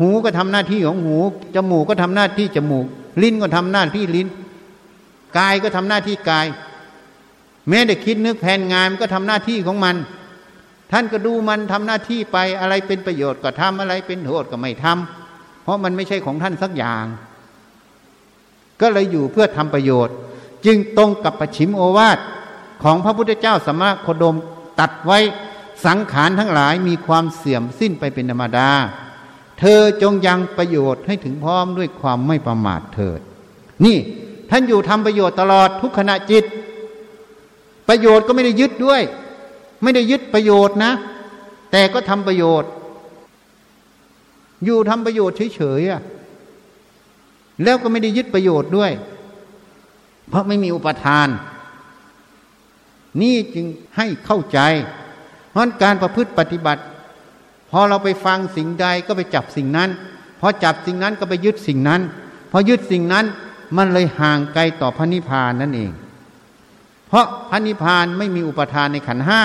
หูก็ทำหน้าที่ของหู จมูกก็ทำหน้าที่จมูก ลิ้นก็ทำหน้าที่ลิ้น กายก็ทำหน้าที่กาย แม้แต่คิดนึกแผนงานก็ทำหน้าที่ของมัน ท่านก็ดูมันทำหน้าที่ไปอะไรเป็นประโยชน์ก็ทำอะไรเป็นโทษก็ไม่ทำเพราะมันไม่ใช่ของท่านสักอย่าง ก็เลยอยู่เพื่อทำประโยชน์ จึงตรงกับประชิมโอวาทของพระพุทธเจ้าสมณโคดมตัดไว้สังขารทั้งหลายมีความเสื่อมสิ้นไปเป็นธรรมดา เธอจงยังประโยชน์ให้ถึงพร้อมด้วยความไม่ประมาทเถิด นี่ท่านอยู่ทำประโยชน์ตลอดทุกขณะจิต ประโยชน์ก็ไม่ได้ยึดด้วย ไม่ได้ยึดประโยชน์นะ แต่ก็ทำประโยชน์ อยู่ทำประโยชน์เฉยๆอะแล้วก็ไม่ได้ยึดประโยชน์ด้วย เพราะไม่มีอุปทาน นี่จึงให้เข้าใจเพราะการประพฤติปฏิบัติ พอเราไปฟังสิ่งใดก็ไปจับสิ่งนั้นพอจับสิ่งนั้นก็ไปยึดสิ่งนั้นพอยึดสิ่งนั้นมันเลยห่างไกลต่อพระนิพพานนั่นเอง เพราะพระนิพพานไม่มีอุปทานในขันห้า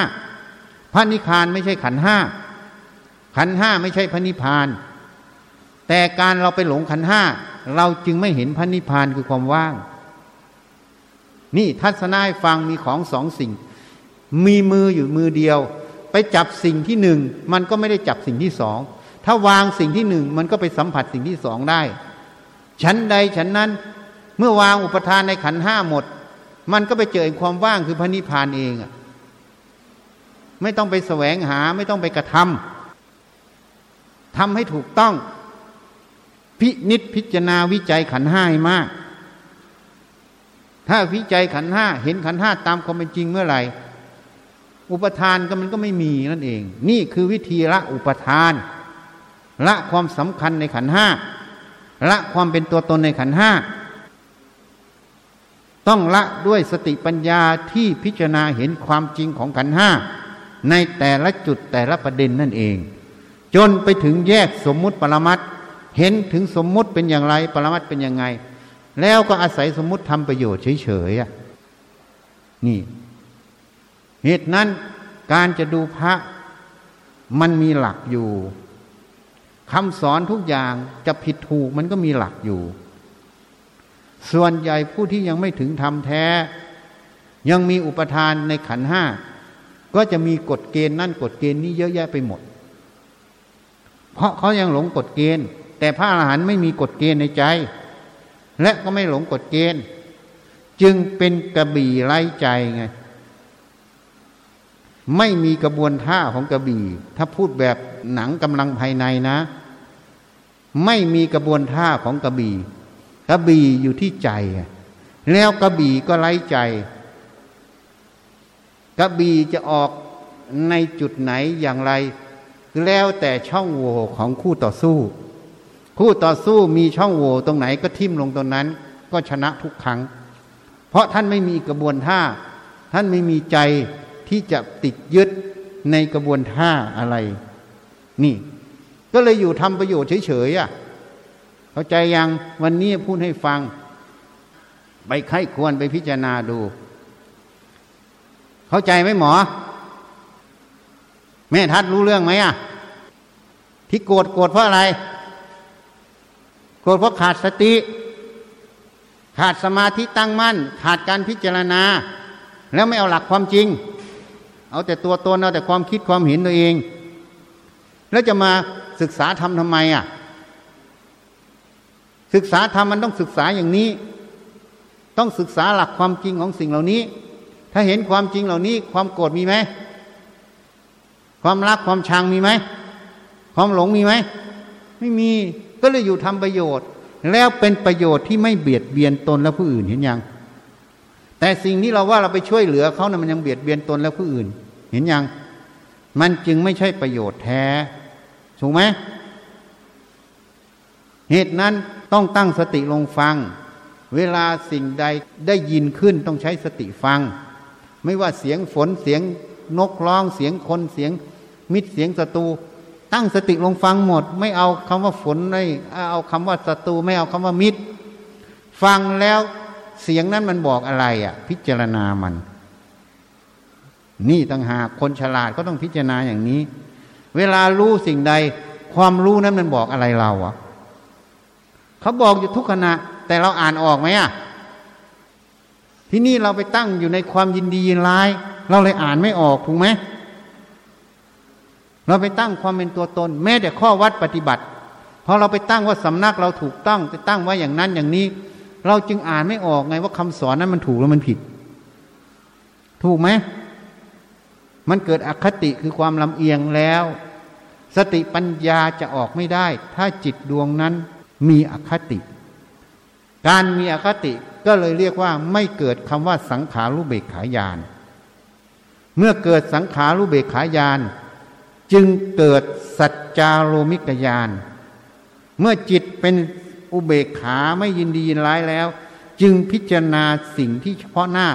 พระนิพพานไม่ใช่ขันห้าขันห้าไม่ใช่พระนิพพาน แต่การเราไปหลงขันห้าเราจึงไม่เห็นพระนิพพานคือความว่าง นี่ทัศนาให้ฟังมีของสองสิ่ง มีมืออยู่มือเดียว ไปจับสิ่งที่หนึ่งมันก็ไม่ได้จับสิ่งที่สองถ้าวางสิ่งที่หนึ่งมันก็ไปสัมผัสสิ่งที่สองได้ฉันใดฉันนั้น เมื่อวางอุปทานในขันห้าหมด มันก็ไปเจอความว่างคือพระนิพพานเองอะไม่ต้องไปแสวงหาไม่ต้องไปกระทำทำให้ถูกต้อง พินิษพิจารณาวิจัยขันห้าให้มาก ถ้าวิจัยขันห้าเห็นขันห้าตามความเป็นจริงเมื่อไหร่ อุปทานก็มันก็ไม่มีนั่นเอง นี่คือวิธีละอุปทาน ละความสำคัญในขันห้าละความเป็นตัวตนในขันห้าต้องละด้วยสติปัญญาที่พิจารณาเห็นความจริงของขันห้าในแต่ละจุดแต่ละประเด็นนั่นเอง จนไปถึงแยกสมมุติปรมัตเห็นถึงสมมุติเป็นอย่างไร ปรมัตเป็นยังไง แล้วก็อาศัยสมมุติทำประโยชน์เฉยๆนี่ เหตุนั้นการจะดูพระมันมีหลักอยู่คำสอนทุกอย่างจะผิดถูกมันก็มีหลักอยู่ ส่วนใหญ่ผู้ที่ยังไม่ถึงธรรมแท้ ยังมีอุปทานในขันห้า ก็จะมีกฎเกณฑ์นั่นกฎเกณฑ์นี้เยอะแยะไปหมด เพราะเขายังหลงกฎเกณฑ์ แต่พระอรหันต์ไม่มีกฎเกณฑ์ในใจ และก็ไม่หลงกฎเกณฑ์ จึงเป็นกระบี่ไร้ใจไง ไม่มีกระบวนท่าของกระบี่ ถ้าพูดแบบหนังกำลังภายในนะ ไม่มีกระบวนท่าของกระบี่ กระบี่อยู่ที่ใจ แล้วกระบี่ก็ไร้ใจ กระบี่จะออกในจุดไหนอย่างไร แล้วแต่ช่องโหว่ของคู่ต่อสู้ คู่ต่อสู้มีช่องโหว่ตรงไหนก็ทิ่มลงตรงนั้น ก็ชนะทุกครั้ง เพราะท่านไม่มีกระบวนท่า ท่านไม่มีใจ ที่จะติดยึดในกระบวนท่าอะไร นี่ ก็เลยอยู่ทำประโยชน์เฉยๆอะเข้าใจยังวันนี้พูดให้ฟัง ไปไข้ควรไปพิจารณาดู เข้าใจไหมหมอ แม่ทัดรู้เรื่องไหมอะ ที่โกรธโกรธเพราะอะไร โกรธเพราะขาดสติ ขาดสมาธิตั้งมั่น ขาดการพิจารณา แล้วไม่เอาหลักความจริง เอาแต่ตัวตนเอาแต่ความคิดความเห็นตัวเอง แล้วจะมาศึกษาทำทำไมอะ ศึกษาธรรมมันต้องศึกษาอย่างนี้ ต้องศึกษาหลักความจริงของสิ่งเหล่านี้ ถ้าเห็นความจริงเหล่านี้ ความโกรธมีไหมความรักความชังมีไหมความหลงมีไหมไม่มีก็เลยอยู่ทำประโยชน์ แล้วเป็นประโยชน์ที่ไม่เบียดเบียนตนและผู้อื่นเห็นยังแต่สิ่งที่เราว่าเราไปช่วยเหลือเขานะ่ยมันยังเบียดเบียนตนและผู้อื่น เห็นยัง มันจึงไม่ใช่ประโยชน์แท้ถูกไหมเหตุนั้นต้องตั้งสติลงฟัง เวลาสิ่งใดได้ยินขึ้นต้องใช้สติฟัง ไม่ว่าเสียงฝนเสียงนกร้องเสียงคนเสียงมิตรเสียงศัตรูตั้งสติลงฟังหมด ไม่เอาคำว่าฝนไม่เอาคำว่าศัตรูไม่เอาคำว่ามิตร ฟังแล้วเสียงนั้นมันบอกอะไรอะ พิจารณามัน นี่ต่างหากคนฉลาดก็ต้องพิจารณาอย่างนี้ เวลารู้สิ่งใด ความรู้นั้นมันบอกอะไรเราอะเขาบอกอยู่ทุกขณะ แต่เราอ่านออกไหมอะที่นี่เราไปตั้งอยู่ในความยินดียินร้าย เราเลยอ่านไม่ออกถูกไหมเราไปตั้งความเป็นตัวตน แม้แต่ข้อวัดปฏิบัติพอเราไปตั้งว่าสำนักเราถูกต้องไปตั้งว่าอย่างนั้นอย่างนี้ เราจึงอ่านไม่ออกไงว่าคำสอนนั้นมันถูกหรือมันผิด ถูกไหม มันเกิดอคติคือความลำเอียงแล้ว สติปัญญาจะออกไม่ได้ ถ้าจิตดวงนั้นมีอคติ การมีอคติก็เลยเรียกว่าไม่เกิดคำว่าสังขารุเบกขายาน เมื่อเกิดสังขารุเบกขายาน จึงเกิดสัจจาโลมิกยาน เมื่อจิตเป็นอุเบกขาไม่ยินดียินร้ายแล้ว จึงพิจารณาสิ่งที่เฉพาะหน้า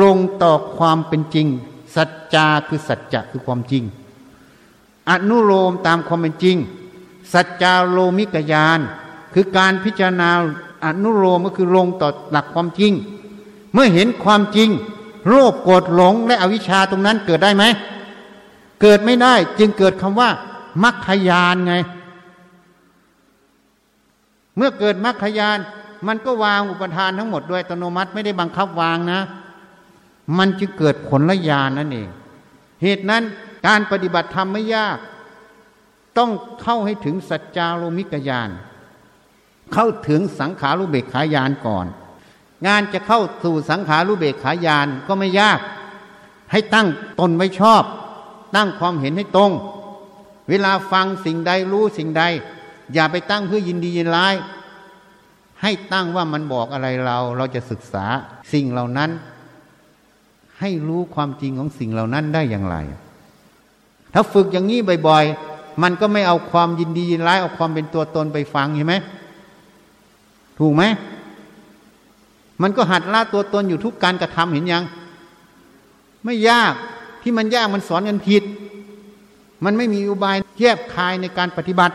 ลงต่อความเป็นจริง สัจจาคือสัจจะคือความจริง อนุโลมตามความเป็นจริง สัจจาโลมิกยาน คือการพิจารณาอนุโลมก็คือลงต่อหลักความจริง เมื่อเห็นความจริงโรคโกรธหลงและอวิชชาตรงนั้นเกิดได้ไหม เกิดไม่ได้จึงเกิดคำว่ามัคคยานไง เมื่อเกิดมัคคยาน มันก็วางอุปทานทั้งหมดด้วยอัตโนมัติไม่ได้บังคับวางนะ มันจึงเกิดผลละยานนั่นเอง เหตุนั้นการปฏิบัติธรรมไม่ยาก ต้องเข้าให้ถึงสัจจารมิกยานเข้าถึงสังขารุเบกขายานก่อน งานจะเข้าสู่สังขารุเบกขายานก็ไม่ยาก ให้ตั้งตนไว้ชอบ ตั้งความเห็นให้ตรง เวลาฟังสิ่งใดรู้สิ่งใด อย่าไปตั้งเพื่อยินดียินร้าย ให้ตั้งว่ามันบอกอะไรเราเราจะศึกษาสิ่งเหล่านั้น ให้รู้ความจริงของสิ่งเหล่านั้นได้อย่างไร ถ้าฝึกอย่างนี้บ่อยๆ มันก็ไม่เอาความยินดียินร้ายเอาความเป็นตัวตนไปฟังเห็นไหมถูกไหมมันก็หัดละตัวตนอยู่ทุกการกระทำเห็นยัง ไม่ยากที่มันยากมันสอนกันผิด มันไม่มีอุบายแยบคายในการปฏิบัติ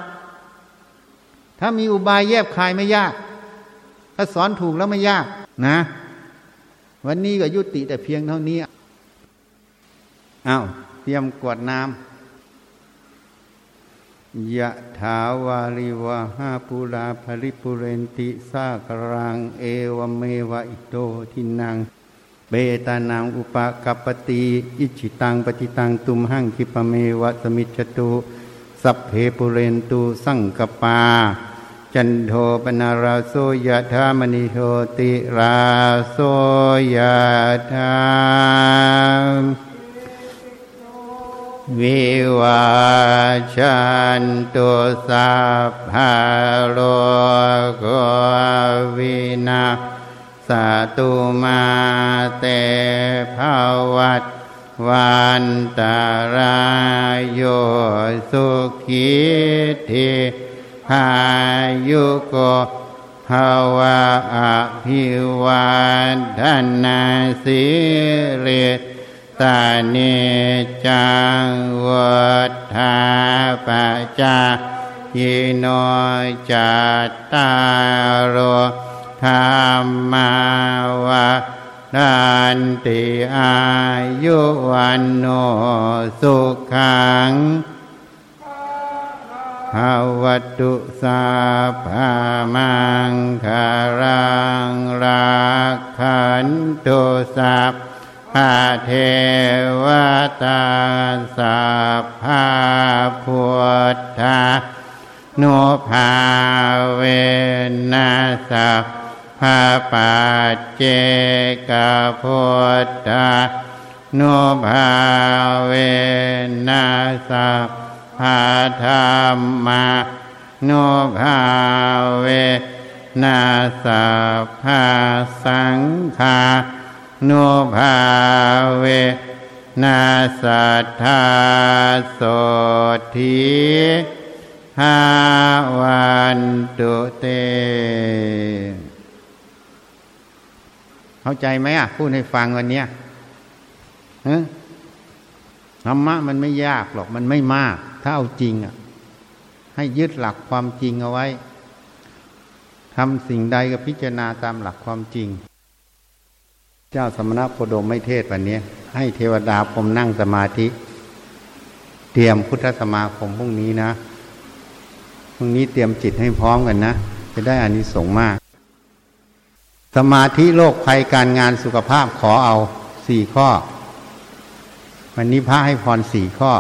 ถ้ามีอุบายแยบคายไม่ยาก ถ้าสอนถูกแล้วไม่ยากนะ วันนี้ก็ยุติแต่เพียงเท่านี้อา้าวเตรียมกวดน้ำยะถาวาริวะหาปุราภริปุเรนติสากรัง เอวเมวะอิโตทินัง เบตานังอุปกัปติอิจิตังปฏิตังตุมหังคิปเมวะสมิจตุ สัพเพปุเรนตุสังกปา จันโทปนาราโสยะธามณิโทติราโสยะธามวิวาชันตุสัพพะโลกวินาสตุมาเตภวัตวันตารายโยสุขีทิ พายุโกภาวะอภิวันทนาสิริตาเนจังวัฏาปจายิโนจัตตารโรธรรมาวะดันติอายุวันโนสุขัง ภาวัตุสาภามังคารังรักขันตุสัพพาเทวตาสัพพาพุทธานุภาเวนัสพาปัจเจกพุทธานุภาเวนัสพาธรรมานุภาเวนัสพาสังฆานุภาเวนาสัทธาโสทีหาวันตุเต เข้าใจไหมอะ พูดให้ฟังวันเนี้ยธรรมะมันไม่ยากหรอกมันไม่มาก ถ้าเอาจริงอะ ให้ยึดหลักความจริงเอาไว้ทำสิ่งใดก็พิจารณาตามหลักความจริง เจ้าสมณะโพดมไม่เทศวันนี้ ให้เทวดาพรมนั่งสมาธิ เตรียมพุทธสมาคมพรุ่งนี้นะพรุ่งนี้เตรียมจิตให้พร้อมกันนะ จะได้อานิสงส์มาก สมาธิโลกภัยการงานสุขภาพขอเอาสี่ข้อ วันนี้พระให้พรสี่ข้อ